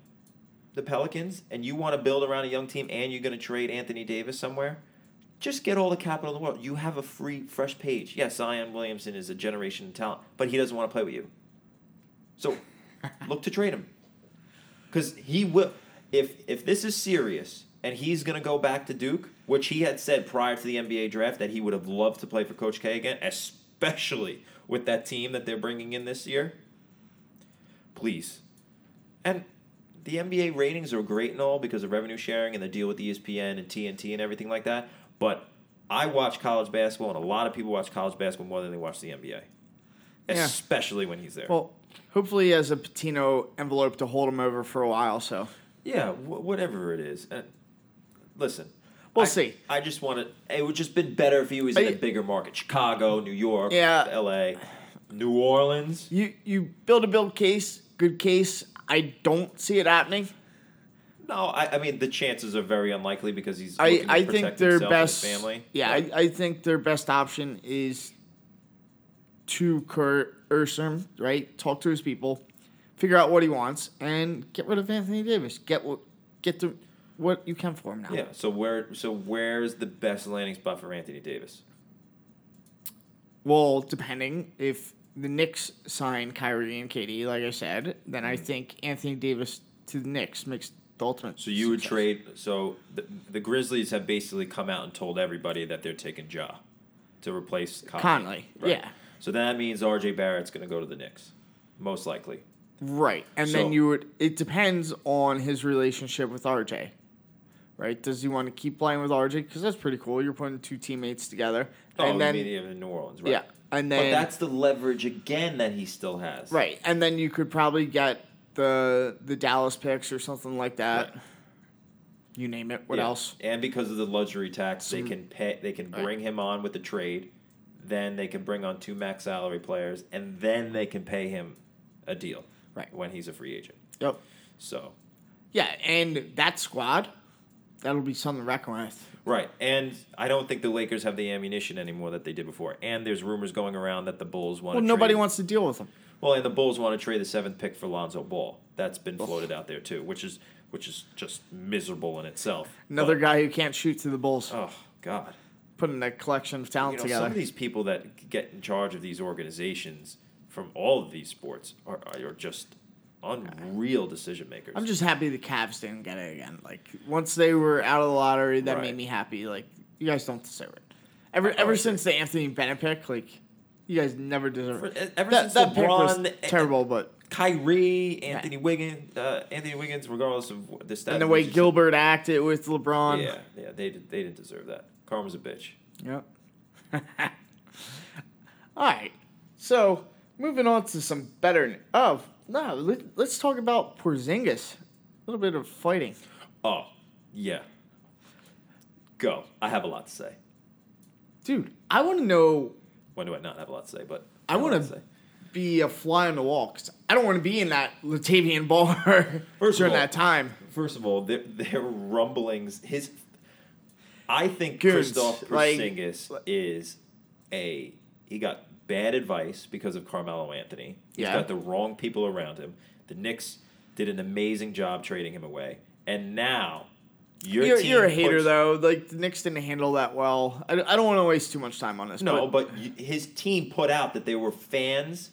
the Pelicans and you want to build around a young team and you're going to trade Anthony Davis somewhere, just get all the capital in the world. You have a free, fresh page. Yes, Zion Williamson is a generation of talent, but he doesn't want to play with you. So look to trade him. Because he will. If if this is serious and he's going to go back to Duke, which he had said prior to the NBA draft that he would have loved to play for Coach K again, especially with that team that they're bringing in this year. Please, and the NBA ratings are great and all because of revenue sharing and the deal with ESPN and TNT and everything like that. But I watch college basketball, and a lot of people watch college basketball more than they watch the NBA, Yeah. especially when he's there. Well, hopefully he has a Patino envelope to hold him over for a while. So yeah, wh- whatever it is. And listen, We'll I- see. I just want to. It would just been better if he was in a bigger market: Chicago, New York, Yeah. L.A., New Orleans. you you build a build case, good case. I don't see it happening. No, I, I mean the chances are very unlikely because he's. I, I protect think their himself and his best family. Yeah, I, I think their best option is to Kurt Ursom, right? Talk to his people, figure out what he wants, and get rid of Anthony Davis. Get what get the what you can for him now. Yeah. So where? So where's the best landing spot for Anthony Davis? Well, depending if the Knicks sign Kyrie and Katie, like I said, then I think Anthony Davis to the Knicks makes the ultimate. Mm-hmm. So you would trade. So the, the Grizzlies have basically come out and told everybody that they're taking Ja to replace Conley. Conley, Right. yeah. So that means R.J. Barrett's going to go to the Knicks, most likely. Right. And So- then you would it depends on his relationship with RJ. Right? Does he want to keep playing with RJ cuz that's pretty cool. You're putting two teammates together. Oh, and then in New Orleans, right? yeah. And But then that's the leverage again that he still has. right. And then you could probably get the the Dallas picks or something like that. Right. You name it. What Yeah. else? And because of the luxury tax, they can pay. They can Right. bring him on with the trade. Then they can bring on two max salary players, and then they can pay him a deal. Right. When he's a free agent. Yep. So Yeah, and that squad that'll be something to reckon with. Right, and I don't think the Lakers have the ammunition anymore that they did before. And there's rumors going around that the Bulls want. Well, to nobody trade. wants to deal with them. Well, and the Bulls want to trade the seventh pick for Lonzo Ball. That's been floated out there too, which is which is just miserable in itself. Another But- guy who can't shoot to the Bulls. Oh God. Putting a collection of talent You know, together. some of these people that get in charge of these organizations from all of these sports are, are just unreal decision makers. I'm just happy the Cavs didn't get it again. Like once they were out of the lottery, that Right. made me happy. Like you guys don't deserve it. Ever I ever since the Anthony Bennett pick, like you guys never deserve For- it. ever that since that pick was LeBron- terrible, but Kyrie, Anthony Wiggins, uh, Anthony Wiggins, regardless of the stats. And the way Gilbert acted with LeBron. Yeah, yeah, they did, they didn't deserve that. Karma's a bitch. Yep. All right. So moving on to some better. Oh no, let, let's talk about Porzingis. A little bit of fighting. Oh, yeah. Go. I have a lot to say. Dude, I want to know. When do I not have a lot to say? But I lot want to be a fly on the wall 'cause I don't want to be in that Latavian bar First during all- that time. First of all, their, their rumblings. His, I think Goons, Kristaps like- Porzingis is a. He got bad advice because of Carmelo Anthony. He's Yeah. got the wrong people around him. The Knicks did an amazing job trading him away, and now your You're, you're a hater puts- though. Like the Knicks didn't handle that well. I, I don't want to waste too much time on this. No, but y- his team put out that they were fans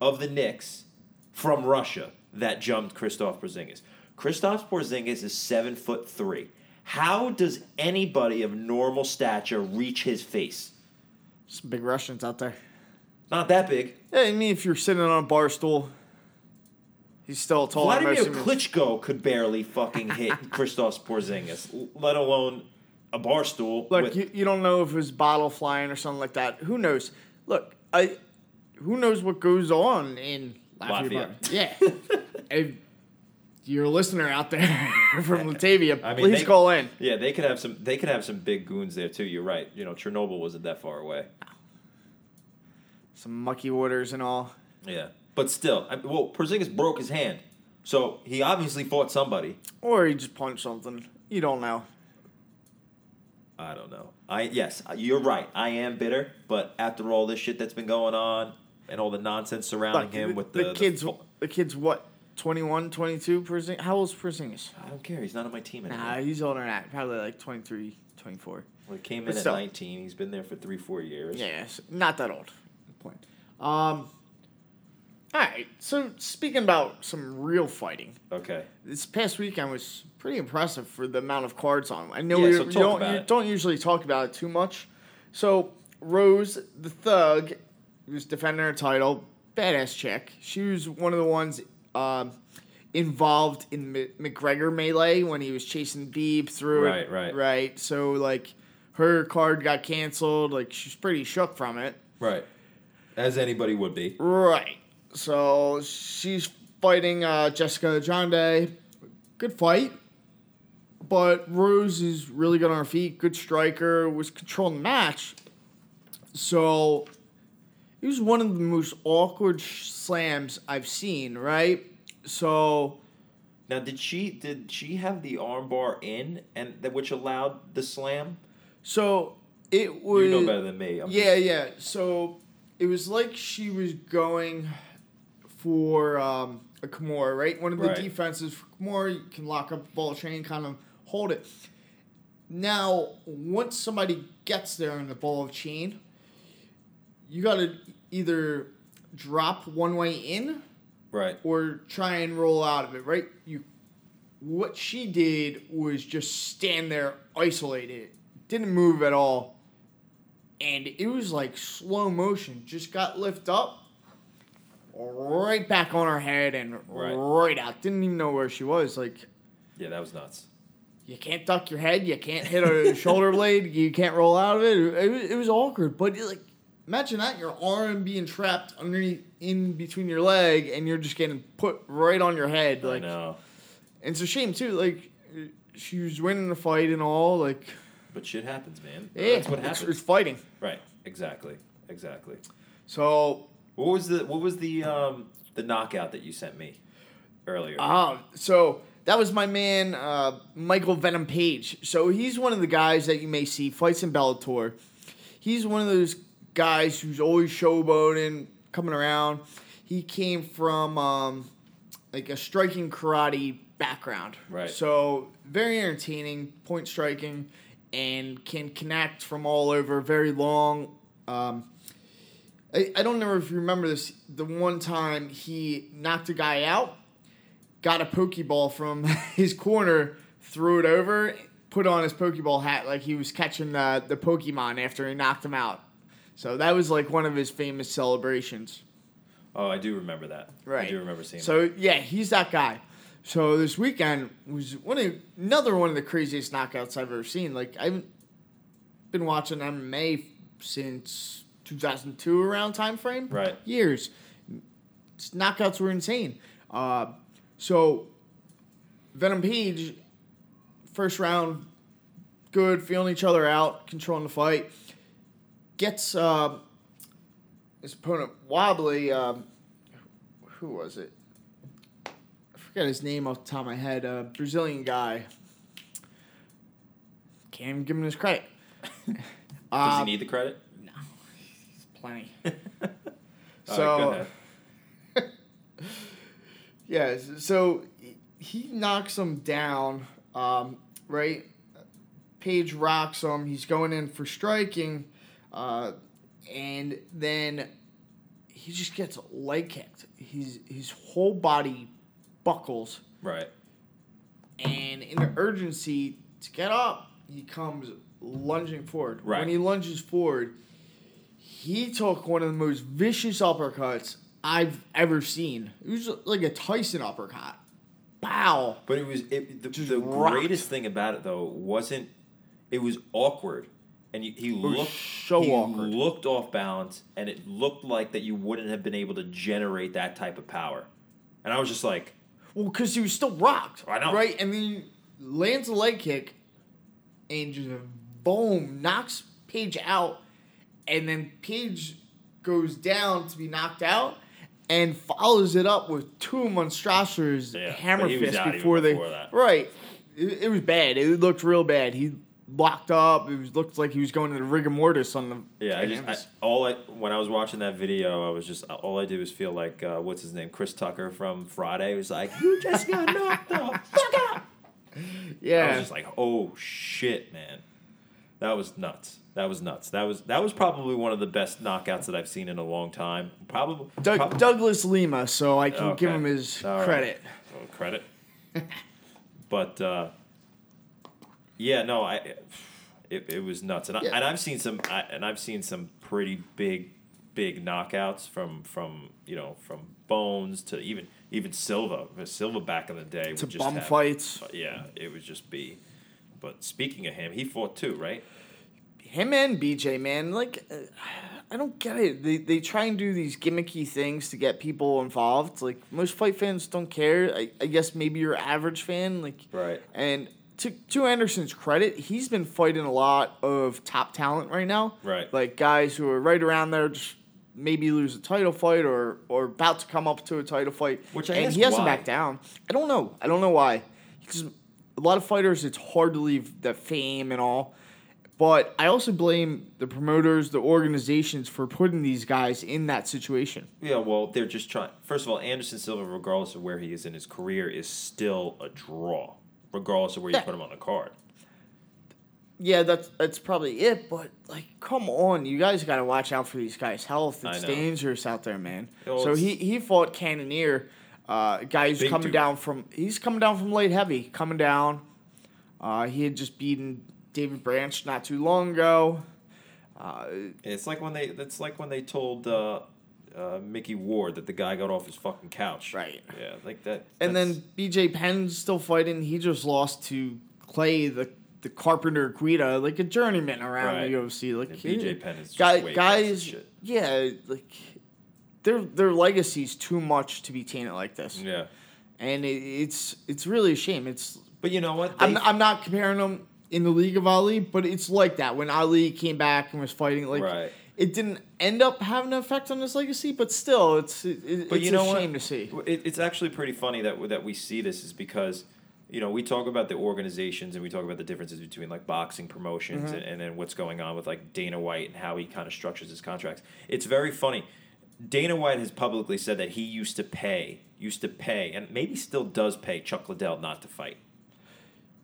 of the Knicks from Russia that jumped Kristaps Porzingis. Kristaps Porzingis is seven foot three. How does anybody of normal stature reach his face? some big Russians out there. Not that big. Yeah, I mean, if you're sitting on a bar stool, he's still tall. Vladimir most of his- Klitschko could barely fucking hit Kristaps Porzingis, let alone a bar stool. Look, with, you, you don't know if it was bottle flying or something like that. Who knows? Look, I who knows what goes on in Latvia? Latvia. Yeah. if you're a listener out there from Latavia, I mean, please they- call in. yeah, they could have some. They could have some big goons there too. You're right. You know, Chernobyl wasn't that far away. Some mucky waters and all. Yeah, but still, I, well, Porzingis broke his hand, so he obviously fought somebody. Or he just punched something. You don't know. I don't know. I yes, you're right. I am bitter, but after all this shit that's been going on and all the nonsense surrounding Look, him the, with the, the, kids, the, the kids, what, 21, 22? Porzing- How old's Porzingis? I don't care. He's not on my team anymore. Nah, he's older than that. Probably like 23, 24. well, he came but in at 19. He's been there for three, four years. Yes, not that old. Good point. Um, all right. So speaking about some real fighting, Okay. this past weekend was pretty impressive for the amount of cards on. I know Yeah, we, so we talk don't about you it. don't usually talk about it too much. So Rose, the thug, who's defending her title, badass chick. She was one of the ones um, involved in M- McGregor melee when he was chasing Deeb through. Right, right. right. So like, her card got canceled. Like she's pretty shook from it. Right. As anybody would be. Right. So she's fighting uh, Jessica Andrade. Good fight. But Rose is really good on her feet. Good striker. Was controlling the match. So it was one of the most awkward sh- slams I've seen. Right. So Now, did she did she have the armbar in and that which allowed the slam? so it was. You know better than me. I'm Yeah, yeah. So it was like she was going for um, a Kimura, right? One of the Right. defenses for Kimura, you can lock up the ball chain, kind of hold it. Now, once somebody gets there in the ball of chain, you got to either drop one way in Right. or try and roll out of it, right? You what she did was just stand there isolated. Didn't move at all. And it was like slow motion. Just got lift up right back on her head and Right. right, out. Didn't even know where she was. Like Yeah, that was nuts. you can't duck your head, you can't hit a shoulder blade, you can't roll out of it. It, was- it was awkward, but like imagine that your arm being trapped underneath in between your leg and you're just getting put right on your head like I know. and it's a shame too like she was winning the fight and all like But shit happens, man. yeah That's what it's, happens. it's fighting Right. Exactly. Exactly. so What was the what was the um the knockout that you sent me earlier? um so that was my man uh, Michael Venom Page so he's one of the guys that you may see fights in Bellator he's one of those guys who's always showboating coming around he came from um, like a striking karate background Right. so very entertaining point striking and can connect from all over very long um, I, I don't know if you remember this the one time he knocked a guy out got a pokeball from his corner threw it over put on his pokeball hat like he was catching the, the pokemon after he knocked him out so that was like one of his famous celebrations Oh, I do remember that. Right. I do remember seeing. that. So yeah, he's that guy. So this weekend was one of another one of the craziest knockouts I've ever seen. Like I've been watching MMA since 2002 around time frame. Right. Years. Knockouts were insane. Uh, so Venom Page, first round, good, feeling each other out, controlling the fight. Gets uh, his opponent wobbly. Um, who was it? I forget his name off the top of my head. A Brazilian guy. Can't even give him his credit. Does Uh, he need the credit? No, He's plenty. Right, So- go. Yeah, so he knocks him down, um, right? Page rocks him. He's going in for striking, uh, and then he just gets leg kicked. His his whole body buckles, Right. and in the urgency to get up, he comes lunging forward. Right. When he lunges forward, he took one of the most vicious uppercuts I've ever seen. It was like a Tyson uppercut. Bow. But it was it, the, the greatest thing about it though wasn't it was awkward and you, he looked so he awkward. looked off balance and it looked like that you wouldn't have been able to generate that type of power and I was just like Well, because he was still rocked. I know. Right? And then he lands a leg kick and just boom, knocks Page out. And then Page goes down to be knocked out and follows it up with two monstrosities Yeah, hammer fists before they. that. Right. It, it was bad. It looked real bad. He locked up. It was looked like he was going to the rigor mortis on the. yeah I just I, all I when I was watching that video I was just all I did was feel like uh, what's his name Chris Tucker from Friday was like you just got knocked the fuck out Yeah, I was just like, oh shit, man, that was nuts. That was nuts. That was that was probably one of the best knockouts that I've seen in a long time. Probably Doug, prob- Douglas Lima, so I can give him his All right. credit. Oh, credit. but uh, yeah, no, I it, it was nuts, and I, Yeah. and I've seen some I, and I've seen some pretty big big knockouts from from you know from Bones to even even Silva. Silva back in the day To would just bum have- fights. Yeah, it would just be. But speaking of him, he fought too, right? him and BJ, man, like uh, I don't get it. They they try and do these gimmicky things to get people involved. Like most fight fans don't care. I, I guess maybe your average fan, like Right. And to to Anderson's credit, he's been fighting a lot of top talent right now. Right. Like guys who are right around there, just maybe lose a title fight or or about to come up to a title fight. Which I and he hasn't backed down. I don't know. I don't know why. Because a lot of fighters, it's hard to leave the fame and all. But I also blame the promoters, the organizations for putting these guys in that situation. Yeah, well, they're just trying. First of all, Anderson Silva, regardless of where he is in his career, is still a draw, regardless of where you put him on the card. Yeah, that's that's probably it. But like, come on, you guys got to watch out for these guys' health. It's dangerous out there, man. Well, so he he fought Cannonier, uh, guy who's coming dude. down from he's coming down from light heavy, coming down. Uh, he had just beaten David Branch not too long ago. Uh, It's like when they. It's like when they told uh, uh, Mickey Ward that the guy got off his fucking couch. Right. Yeah, like that. and that's- then BJ Penn's still fighting. He just lost to Clay, the the Carpenter Guida, like a journeyman around Right. the UFC. Like Yeah, BJ Penn is guy, way guys, shit. yeah, like their their legacy's too much to be tainted like this, Yeah, and it, it's it's really a shame. It's but you know what? I'm I'm not comparing them in the league of Ali, but it's like that when Ali came back and was fighting. Like Right. It didn't end up having an effect on his legacy, but still, it's it, But it's you know a what? shame to see. It, it's actually pretty funny that that we see this is because you know we talk about the organizations and we talk about the differences between like boxing promotions Mm-hmm. and, and then what's going on with like Dana White and how he kind of structures his contracts. It's very funny. Dana White has publicly said that he used to pay, used to pay, and maybe still does pay Chuck Liddell not to fight.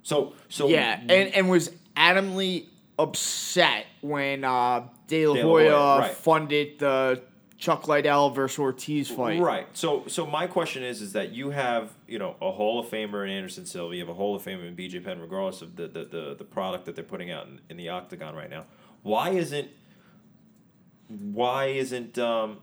So so Yeah, and and was adamantly upset when uh, De La Hoya Hoya, right. funded the Chuck Liddell versus Ortiz fight. Right. So so my question is is that you have, you know, a Hall of Famer in Anderson Silva, you have a Hall of Famer in BJ Penn, regardless of the the, the, the product that they're putting out in, in the octagon right now. Why isn't why isn't um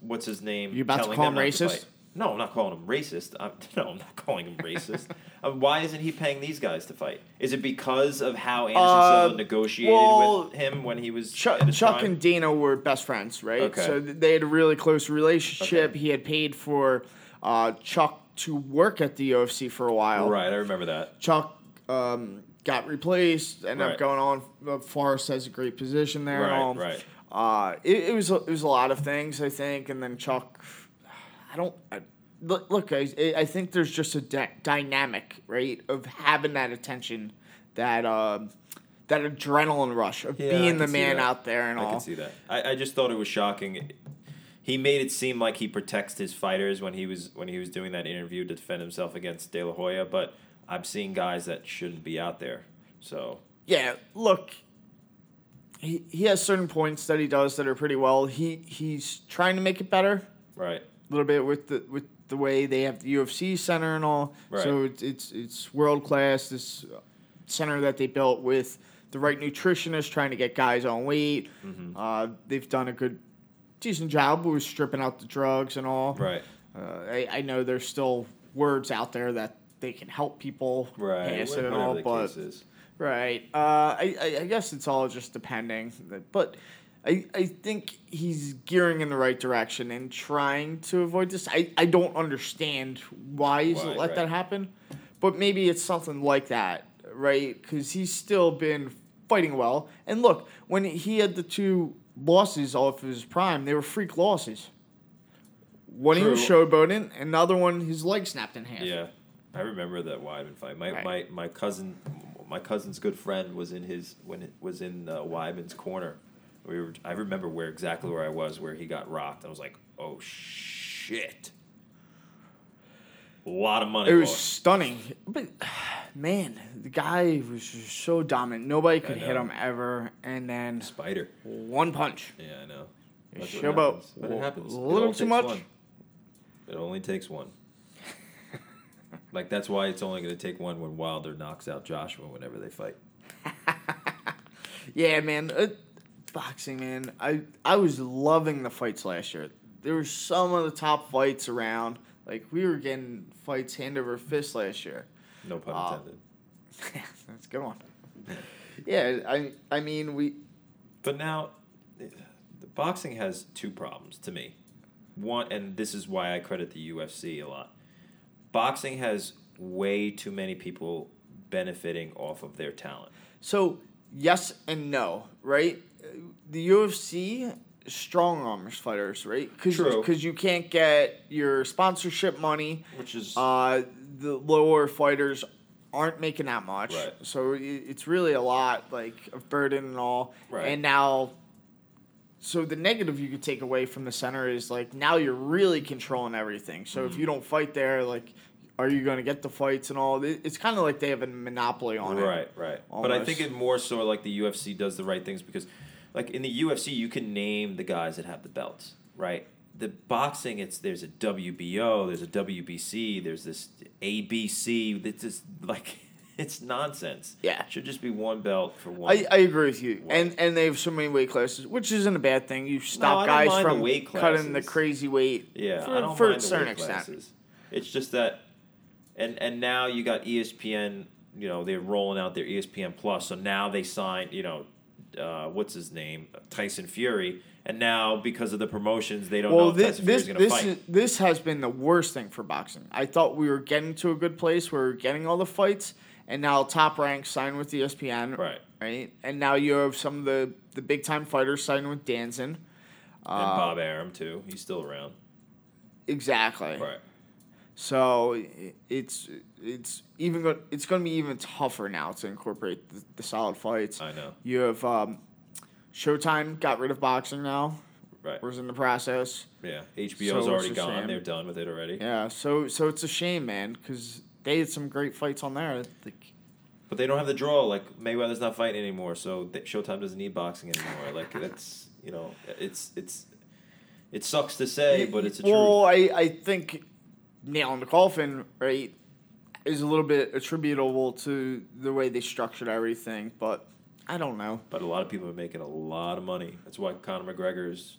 what's his name? You about to telling call him to racist? fight. No, I'm not calling him racist. I'm, no, I'm not calling him racist. uh, why isn't he paying these guys to fight? Is it because of how Anderson Uh, Silva negotiated well, with him when he was Chuck, Chuck and Dana were best friends, right? Okay. So they had a really close relationship. Okay. He had paid for uh, Chuck to work at the UFC for a while. Right, I remember that. Chuck um, got replaced, ended Right. up going on. Uh, Forrest has a great position there. Right, right. Uh, it, it was a, it was a lot of things, I think, and then Chuck. I don't. I, look, look, guys. I, I think there's just a dy- dynamic, right, of having that attention, that um, that adrenaline rush of Yeah, being the man out there and I all. I can see that. I, I just thought it was shocking. He made it seem like he protects his fighters when he was when he was doing that interview to defend himself against De La Hoya, but I'm seeing guys that shouldn't be out there. So Yeah, look, he, he has certain points that he does that are pretty well. He he's trying to make it better right, little bit with the with the way they have the UFC center and all. Right. So it's it's, it's world class. This center that they built with the right nutritionist, trying to get guys on weight. Mm-hmm. Uh, they've done a good, decent job with stripping out the drugs and all. right, Uh, I, I know there's still words out there that they can help people right. pass it and all, the but. Right. Uh, I, I I guess it's all just depending, but I I think he's gearing in the right direction and trying to avoid this. I, I don't understand why he's Why, let right. that happen, but maybe it's something like that, right? Because he's still been fighting well. And look, when he had the two losses off his prime, they were freak losses. One he was True. showboating, another one his leg snapped in half. Yeah, I remember that Weidman fight. My Right. my my cousin, my cousin's good friend was in his when it was in uh, Weidman's corner. We were. I remember where exactly where I was where he got rocked. I was like, oh shit. A lot of money. It was lost. stunning. But man, the guy was just so dominant. Nobody could hit him ever. And then spider. one punch. Yeah, I know. That's what showboat. happens. A little too much. one. It only takes one. like that's why it's only going to take one when Wilder knocks out Joshua whenever they fight. Yeah, man. Boxing, man. I I was loving the fights last year. There were some of the top fights around. Like we were getting fights hand over fist last year. No pun Uh, intended. That's a good one. Yeah, I I mean we But now, the boxing has two problems to me. One, and this is why I credit the UFC a lot. Boxing has way too many people benefiting off of their talent. So yes and no, right? The UFC strong arms fighters, right? Cause, True. Because you can't get your sponsorship money. Which is Uh, the lower fighters aren't making that much. Right. So it's really a lot like of burden and all. Right. And now. So the negative you could take away from the center is like now you're really controlling everything. So Mm-hmm. if you don't fight there, like, are you going to get the fights and all? It's kind of like they have a monopoly on it. Right, right. But I think it more so like the UFC does the right things because, like in the UFC, you can name the guys that have the belts, right? The boxing, it's there's a WBO, there's a WBC, there's this ABC. It's just like it's nonsense. Yeah. It should just be one belt for one. I, I agree with you, Right. and and they have so many weight classes, which isn't a bad thing. You stop don't guys mind the from weight cutting the crazy weight. yeah, for, I don't for mind a the certain weight extent. classes. It's just that, and and now you got ESPN. You know they're rolling out their ESPN Plus, so now they sign. You know, uh, what's his name, Tyson Fury, and now because of the promotions, they don't know Well, if this Tyson this Fury's going to this fight. is, this has been the worst thing for boxing. I thought we were getting to a good place where we are getting all the fights, and now Top Rank signed with ESPN. right, Right, and now you have some of the the big time fighters signing with DAZN. and Uh, Bob Arum too. He's still around. Exactly. Right. So it's it's even go, it's going to be even tougher now to incorporate the, the solid fights. I know. You have um, Showtime got rid of boxing now. Right. Was in the process. Yeah. HBO's So already gone. shame. They're done with it already. Yeah. So so it's a shame, man, because they had some great fights on there. Like, But they don't have the draw. Like Mayweather's not fighting anymore, so th- Showtime doesn't need boxing anymore. Like that's you know, it's it's it sucks to say, but it's a well, truth. I I think nail in the coffin, right, is a little bit attributable to the way they structured everything, but I don't know. But a lot of people are making a lot of money. That's why Conor McGregor is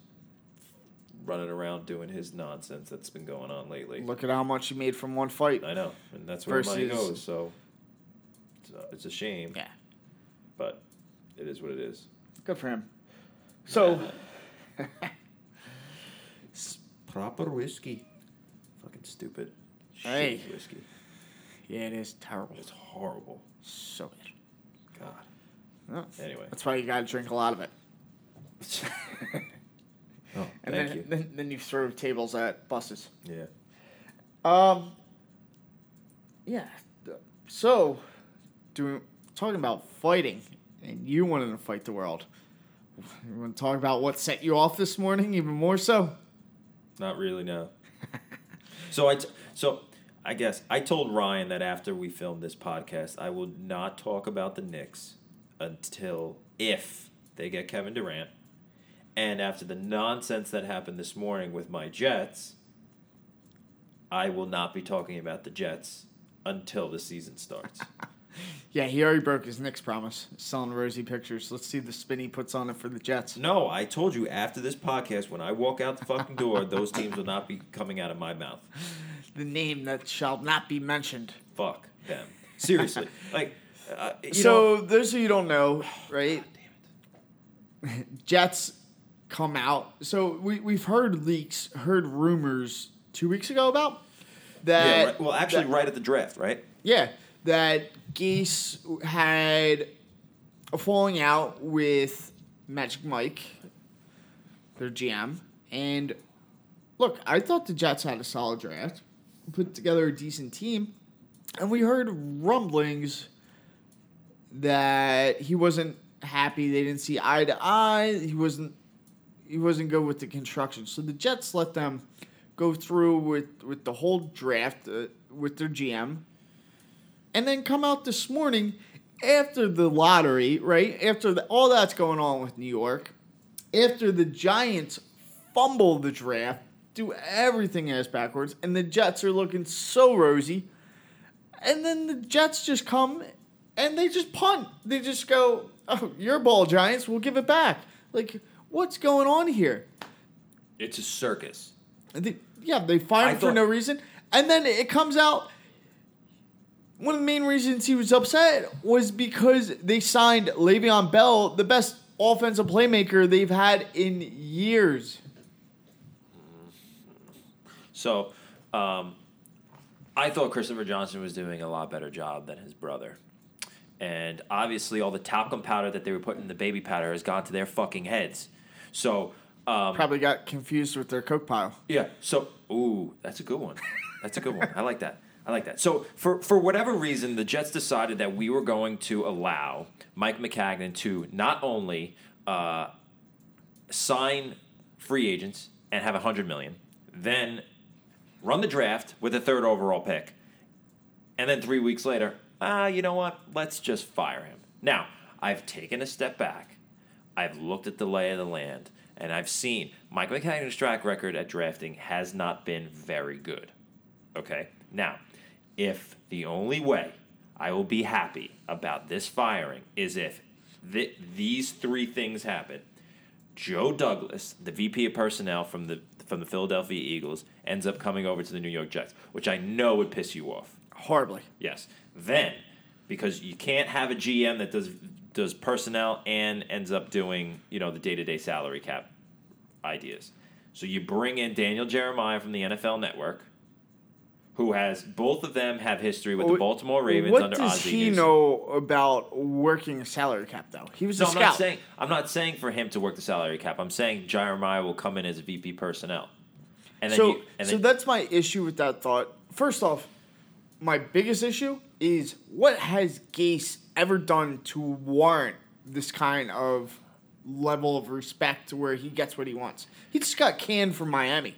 running around doing his nonsense that's been going on lately. Look at how much he made from one fight. I know, and that's where money Versus- goes. So it's a, it's a shame, Yeah, but it is what it is. good for him. So, Proper whiskey. Fucking stupid. Hey. Shitty whiskey. yeah, it is terrible. It's horrible. So bad. God. Well, Anyway. That's why you gotta drink a lot of it. Oh, And thank then, you. then then you throw tables at buses. Yeah. Um. Yeah. So, doing talking about fighting, and you wanted to fight the world. You want to talk about what set you off this morning, even more so? Not really, no. So I, t- so I guess I told Ryan that after we filmed this podcast, I will not talk about the Knicks until if they get Kevin Durant, and after the nonsense that happened this morning with my Jets, I will not be talking about the Jets until the season starts. Yeah, he already broke his Knicks promise, selling rosy pictures. Let's see the spin he puts on it for the Jets. no, I told you after this podcast, when I walk out the fucking door, those teams will not be coming out of my mouth. The name that shall not be mentioned. Fuck them. Seriously, like. Uh, you so, know, those of you don't know, right? Jets come out. So we we've heard leaks, heard rumors two weeks ago about that. Yeah, right. well, actually, that- right at the draft, right? Yeah, that Gase had a falling out with Magic Mike, their GM, and look, I thought the Jets had a solid draft, put together a decent team, and we heard rumblings that he wasn't happy. They didn't see eye to eye. He wasn't. He wasn't good with the construction. So the Jets let them go through with with the whole draft uh, with their GM, and then come out this morning after the lottery, right? After the, all that's going on with New York, after the Giants fumble the draft, do everything ass backwards, and the Jets are looking so rosy, and then the Jets just come and they just punt. They just go, "Oh, your ball, Giants. We'll give it back." Like, what's going on here? It's a circus. And They, yeah, they fire him for no reason, and then it comes out. One of the main reasons he was upset was because they signed Le'Veon Bell, the best offensive playmaker they've had in years. So, um, I thought Christopher Johnson was doing a lot better job than his brother. And obviously, all the talcum powder that they were putting in the baby powder has gone to their fucking heads. So, um, Probably got confused with their coke pile. Yeah. So, ooh, that's a good one. That's a good one. I like that. I like that. So, for for whatever reason, the Jets decided that we were going to allow Mike Maccagnan to not only uh, sign free agents and have a hundred million, then run the draft with a third overall pick, and then three weeks later, ah, you know what? Let's just fire him. Now, I've taken a step back. I've looked at the lay of the land, and I've seen Mike Maccagnan's track record at drafting has not been very good. Okay? Now, if the only way I will be happy about this firing is if th- these three things happen Joe Douglas, the VP of personnel from the from the Philadelphia Eagles, ends up coming over to the New York Jets, which I know would piss you off. Horribly. Yes. Then, because you can't have a GM that does does personnel and ends up doing you know the day to day salary cap ideas. So you bring in Daniel Jeremiah from the NFL Network, who has both of them have history with the Baltimore Ravens what under does he Newsome. know about working a salary cap, though? He was No, a I'm scout. not saying I'm not saying for him to work the salary cap. I'm saying Jeremiah will come in as VP personnel, and then so, you, and so then, that's my issue with that thought. First off, my biggest issue is what has Gase ever done to warrant this kind of level of respect to where he gets what he wants? He just got canned from Miami.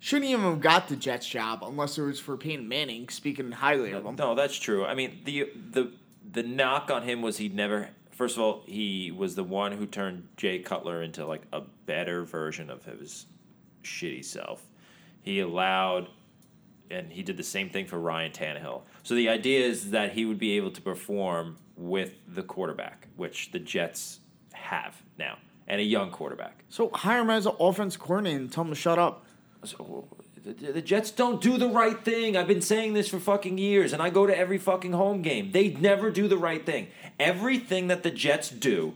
Shouldn't even have got the Jets job unless it was for Peyton Manning, speaking highly of him. No, that's true. I mean, the the the knock on him was he'd never. First of all, he was the one who turned Jay Cutler into like a better version of his shitty self. He allowed, and he did the same thing for Ryan Tannehill. So the idea is that he would be able to perform with the quarterback, which the Jets have now. and a young quarterback. So hire him as an offense coordinator and tell him to shut up. So, the, the Jets don't do the right thing. I've been saying this for fucking years, and I go to every fucking home game. They never do the right thing. Everything that the Jets do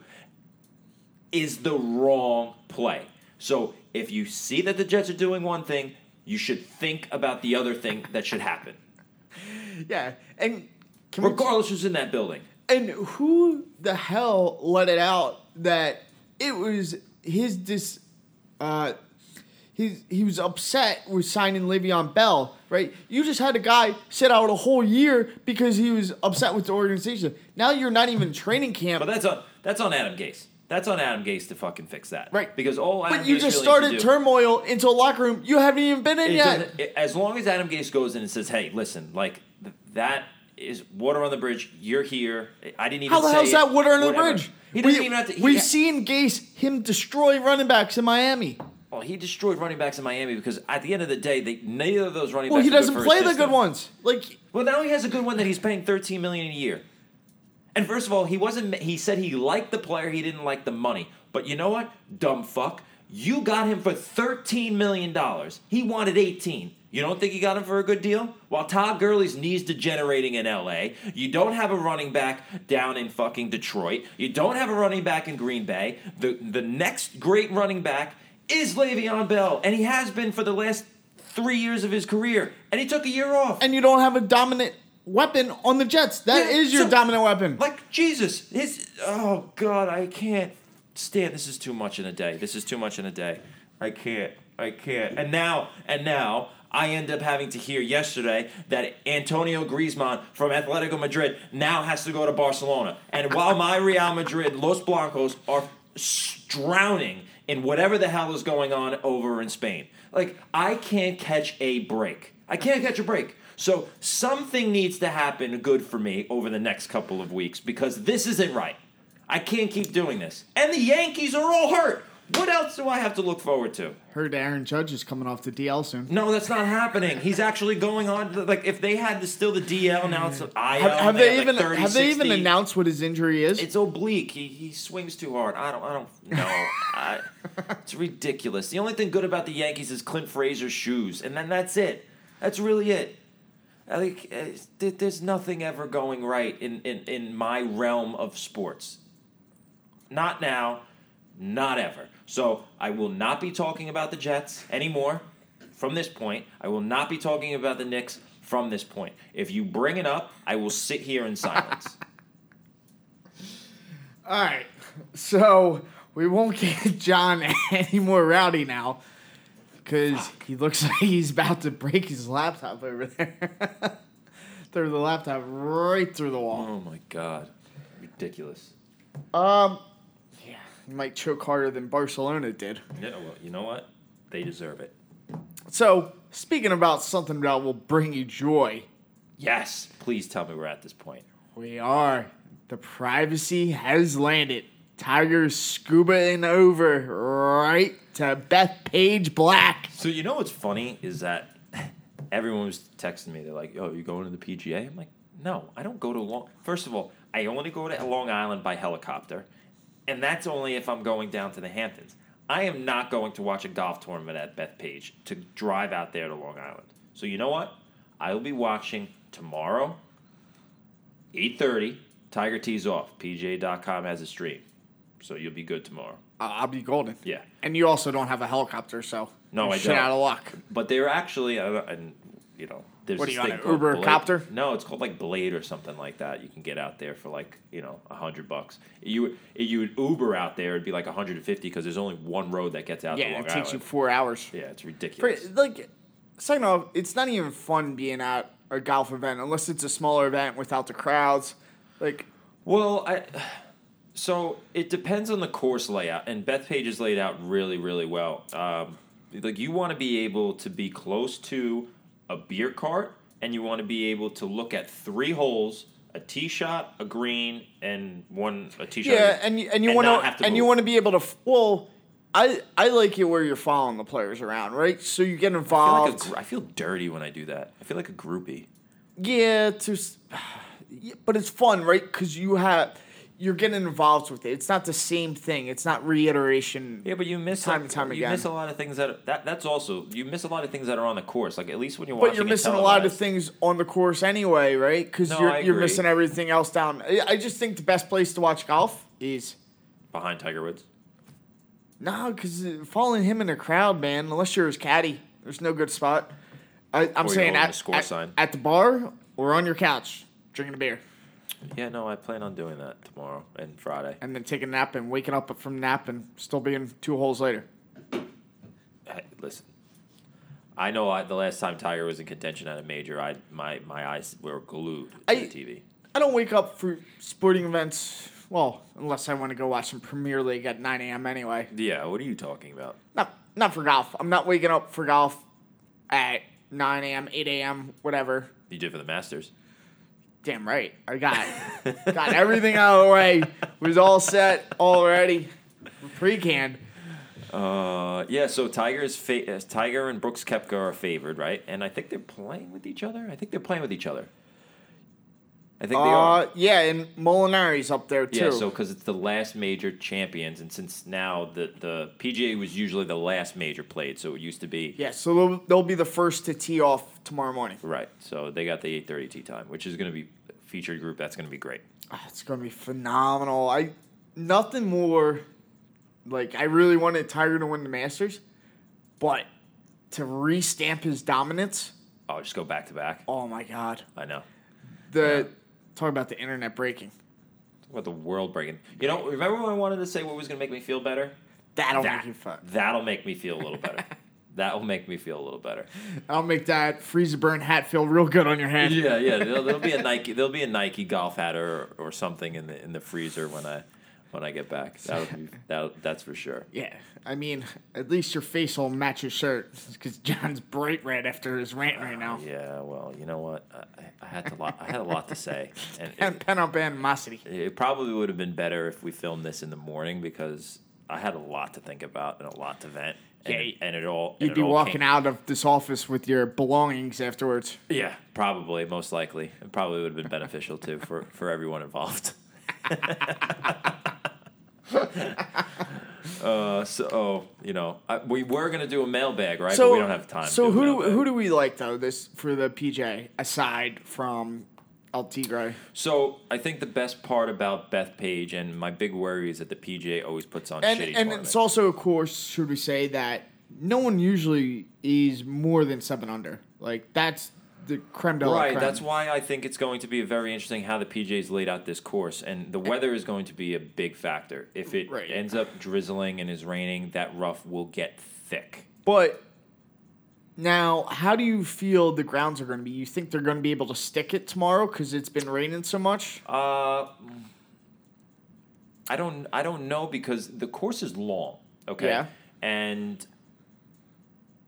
is the wrong play. So if you see that the Jets are doing one thing, you should think about the other thing that should happen, Yeah, and regardless who's in that building. and who the hell let it out that it was his dis uh he he was upset with signing Le'Veon Bell, right? You just had a guy sit out a whole year because he was upset with the organization. Now you're not even training camp. But that's on that's on Adam Gase. That's on Adam Gase to fucking fix that. Right. Because all Adam But you Gase just really started needs to do- turmoil into a locker room you haven't even been in It yet. doesn't- it- as long as Adam Gase goes in and says, "Hey, listen, like th- that is water on the bridge. You're here. I didn't even How the say hell's it, that water under the whatever." bridge? He doesn't We- even have to. he we've ha- seen Gase him destroy running backs in Miami. Well, he destroyed running backs in Miami because at the end of the day, they neither of those running Well, backs. he doesn't play the good ones. Like Well, now he has a good one that he's paying thirteen million a year. And first of all, he wasn't. He said he liked the player. He didn't like the money. But you know what, dumb fuck, you got him for thirteen million dollars. He wanted eighteen. You don't think you got him for a good deal? While Todd Gurley's knees degenerating in LA, you don't have a running back down in fucking Detroit. You don't have a running back in Green Bay. The the next great running back is Le'Veon Bell, and he has been for the last three years of his career. And he took a year off. and you don't have a dominant weapon on the Jets. That is Yeah, your so- dominant weapon. Like Jesus, his oh god, I can't stand. This is too much in a day. This is too much in a day. I can't. I can't. And now, and now, I end up having to hear yesterday that Antonio Griezmann from Atletico Madrid now has to go to Barcelona. And while my Real Madrid, Los Blancos, are drowning in whatever the hell is going on over in Spain, like I can't catch a break. I can't catch a break. So something needs to happen good for me over the next couple of weeks because this isn't right. I can't keep doing this. And the Yankees are all hurt. What else do I have to look forward to? Heard Aaron Judge is coming off the DL soon. No, that's not happening. He's actually going on. Like if they had the, still the DL, now it's an IL. Have, have they, have, even like 30, have they even announced what his injury is? It's oblique. He, he swings too hard. I don't I don't know. I, it's ridiculous. The only thing good about the Yankees is Clint Frazier's shoes, and then that's it. That's really it. Like uh, th- there's nothing ever going right in, in, in my realm of sports. Not now, not ever. So I will not be talking about the Jets anymore from this point. I will not be talking about the Knicks from this point. If you bring it up, I will sit here in silence. All right. So we won't get John any more rowdy now because he looks like he's about to break his laptop over there. through the laptop right through the wall. Oh my god. Ridiculous. Um, might choke harder than Barcelona did. Yeah, well, you know what? They deserve it. So speaking about something that will bring you joy, Yes. Please tell me we're at this point. we are. The privacy has landed. Tiger's scubaing over right to Bethpage Black. So you know what's funny is that everyone was texting me. They're like, "Oh, you going to the PGA?" I'm like, "No, I don't go to Long." First of all, I only go to Long Island by helicopter, and that's only if I'm going down to the Hamptons. I am not going to watch a golf tournament at Bethpage to drive out there to Long Island. So you know what? I will be watching tomorrow, eight thirty. Tiger tees off. PGA.com has a stream, so you'll be good tomorrow. I'll be golden. Yeah. And you also don't have a helicopter, so No, I shit don't. out of luck. But they were actually, uh, and you know, there's What are you on thing an called Uber Blade. copter? No, it's called like Blade or something like that. You can get out there for like you know a hundred bucks. You you would Uber out there, it'd be like hundred and fifty because there's only one road that gets out to Yeah, Long it takes you four hours. yeah, it's For, ridiculous. like, second off, it's not even fun being at a golf event unless it's a smaller event without the crowds. Like, Well, I so it depends on the course layout, and Bethpage is laid out really, really well. Um, like you want to be able to be close to a beer cart, and you want to be able to look at three holes: a tee shot, a green, and one a tee shot. yeah, and you, and you want to and you want to be able to. Well, I I like it where you're following the players around, right? So you get I feel, involved. like a, I feel dirty when I do that. I feel like a groupie. Yeah, to, yeah, but it's fun, right? Because you have you're getting involved with it. It's not the same thing. It's not reiteration. Yeah, but you miss Time and time you again. miss a lot of things that, that that's also you miss a lot of things that are on the course. Like at least when you're But watching, you're missing a lot of things on the course anyway, right? Because No, you're you're missing everything else down. I just think the best place to watch golf is behind Tiger Woods. no, because uh, following him in a crowd, man. Unless you're his caddy, there's no good spot. I, I'm saying at, the score at, sign. at the bar or on your couch drinking a beer, Yeah, no, I plan on doing that tomorrow and Friday. and then take a nap and waking up from nap and still being two holes later. Hey, listen, I know I, the last time Tiger was in contention at a major, I my my eyes were glued to I- the TV. I don't wake up for sporting events. Well, unless I want to go watch some Premier League at 9 a.m. anyway. Yeah, what are you talking about? Not not for golf. I'm not waking up for golf at 9 a.m., 8 a.m., whatever. You did for the Masters. Damn right. I got got everything out of the way. Was all set already. Pre-canned. Uh, yeah. So Tiger's fa- uh, Tiger and Brooks Koepka are favored, right? And I think they're playing with each other. I think they're playing with each other. I think they are. Uh, yeah, and Molinari's up there too. Yeah, so because it's the last major champions, and since now the the PGA was usually the last major played, so it used to be yeah, so they'll, they'll be the first to tee off tomorrow morning. right. So they got the eight thirty tee time, which is going to be featured group. That's going to be great. Ah, It's gonna be phenomenal. I nothing more. Like I really wanted Tiger to win the Masters, but to restamp his dominance. I'll just go back to back. Oh my God! I know. The talk about the internet breaking. What the world breaking? You know, remember when I wanted to say what was going to make me feel better? That'll That- make you fun. That'll make me feel a little better. that will make me feel a little better. I'll make that freeze burn hat feel real good on your head. Yeah, yeah. There'll, there'll be a Nike. There'll be a Nike golf hat or, or something in the in the freezer when I when I get back. That'll be that. That's for sure. Yeah, I mean, at least your face will match your shirt because John's bright red after his rant right now. Uh, yeah. Well, you know what? I, I had to lot. I had a lot to say, and pen up animosity. it probably would have been better if we filmed this in the morning because I had a lot to think about and a lot to vent. And, Yeah, it, and it all. You'd it be all walking came- out of this office with your belongings afterwards. Yeah, probably, most likely. It probably would have been beneficial too for, for everyone involved. uh, so, oh, you know, I, we were gonna do a mailbag, right? So but we don't have time. So who do, who do we like though this for the PJ aside from El Tigre? So I think the best part about Bethpage and my big worry is that the PJ always puts on And shitty and tournaments. it's also of course should we say that no one usually is more than seven under. Like that's the creme de la Right, creme. that's why I think it's going to be very interesting how the PJ's laid out this course, and the weather is going to be a big factor. If it Right. ends up drizzling and is raining, that rough will get thick. But now, how do you feel the grounds are going to be? You think they're going to be able to stick it tomorrow because it's been raining so much? Uh, I don't. I don't know because the course is long. Okay. Yeah. And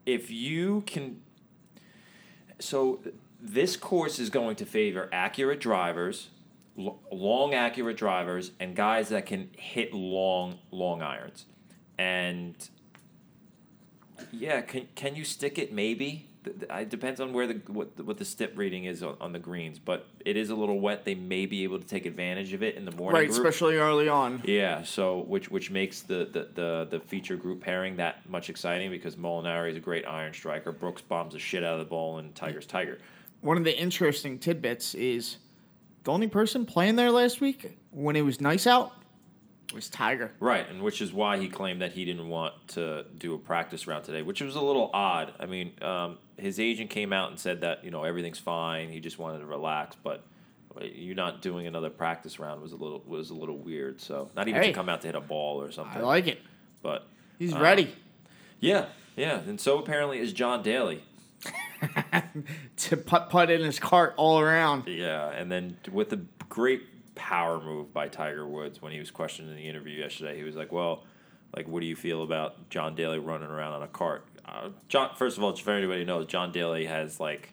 if you can, so this course is going to favor accurate drivers, long accurate drivers, and guys that can hit long long irons, and yeah, can can you stick it? Maybe. It depends on where the what the, what the Stimp rating is on, on the greens, but it is a little wet. They may be able to take advantage of it in the morning. Right, group. especially early on. Yeah, so which which makes the, the, the, the feature group pairing that much exciting because Molinari is a great iron striker. Brooks bombs the shit out of the ball, and Tiger's Tiger. One of the interesting tidbits is the only person playing there last week when it was nice out was Tiger. Right, and which is why he claimed that he didn't want to do a practice round today, which was a little odd. I mean, um, his agent came out and said that you know everything's fine. He just wanted to relax, but you're not doing another practice round was a little was a little weird. So not even Hey. to come out to hit a ball or something. I like it. but He's Uh, ready yeah, yeah, and so apparently is John Daly. to putt putt in his cart all around. Yeah, and then with a great power move by Tiger Woods when he was questioned in the interview yesterday, he was like, "Well, like, what do you feel about John Daly running around on a cart?" Uh, John, first of all, for anybody who knows, John Daly has like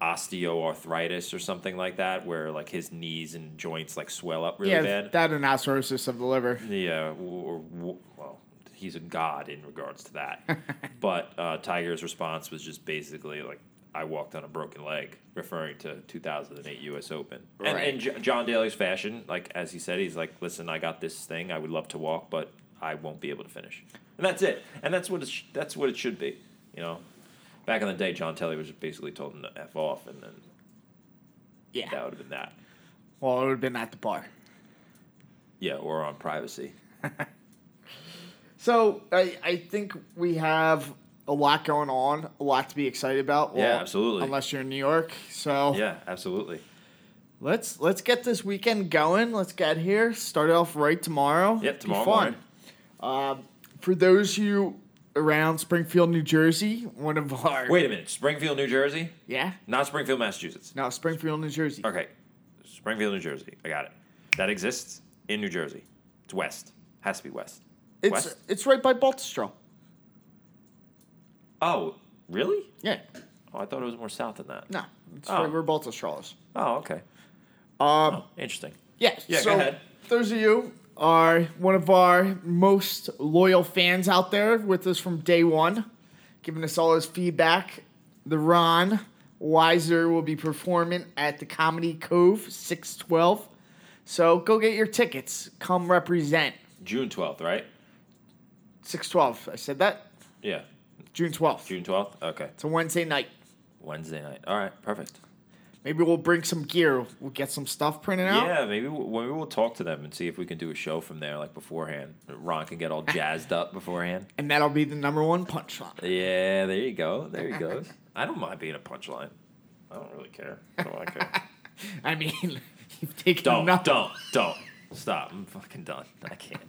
osteoarthritis or something like that, where like his knees and joints like swell up really yeah, bad. that and cirrhosis of the liver. Yeah, or, or well, he's a god in regards to that. but uh, Tiger's response was just basically like, I walked on a broken leg, referring to 2008 U.S. Open. And Right. in J- John Daly's fashion, like as he said, he's like, "Listen, I got this thing. I would love to walk, but I won't be able to finish." And that's it. And that's what it sh- that's what it should be. You know, back in the day, John Daly was basically told him to f off, and then Yeah. that would have been that. Well, it would have been at the bar. Yeah, or on privacy. So I, I think we have a lot going on, a lot to be excited about. Yeah, absolutely. Unless you're in New York, so Yeah, absolutely. let's let's get this weekend going. Let's get here. Start off right tomorrow. Yep, Be tomorrow fun. morning. Um, for those of you around Springfield, New Jersey, one of our Wait a minute, Springfield, New Jersey, yeah, not Springfield, Massachusetts. no Springfield, New Jersey. Okay, Springfield, New Jersey. I got it. That exists in New Jersey. It's west. Has to be west. It's West? it's right by Baltusrol. Oh, really? Yeah, Oh, I thought it was more south than that. no, it's Oh. right where is. Oh, okay. Um, Oh, interesting. Yeah, Yeah, so go ahead. those of you are one of our most loyal fans out there with us from day one, giving us all his feedback. The Ron Weiser will be performing at the Comedy Cove, 612. So go get your tickets. Come represent. June twelfth, right? 612. I said that? Yeah, June 12th. June twelfth. Okay, It's a Wednesday night. Wednesday night. All right, perfect. Maybe we'll bring some gear. We'll get some stuff printed out. Yeah, maybe we'll, maybe we'll talk to them and see if we can do a show from there, like beforehand. Ron can get all jazzed up beforehand. And that'll be the number one punchline. Yeah, there you go. There he goes. I don't mind being a punchline. I don't really care. I don't care. I mean, you've taken Don't, enough. don't, don't. Stop. I'm fucking done. I can't.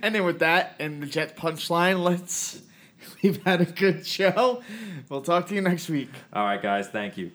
And then with that and the Jet punchline, let's. We've had a good show. We'll talk to you next week. All right, guys. Thank you.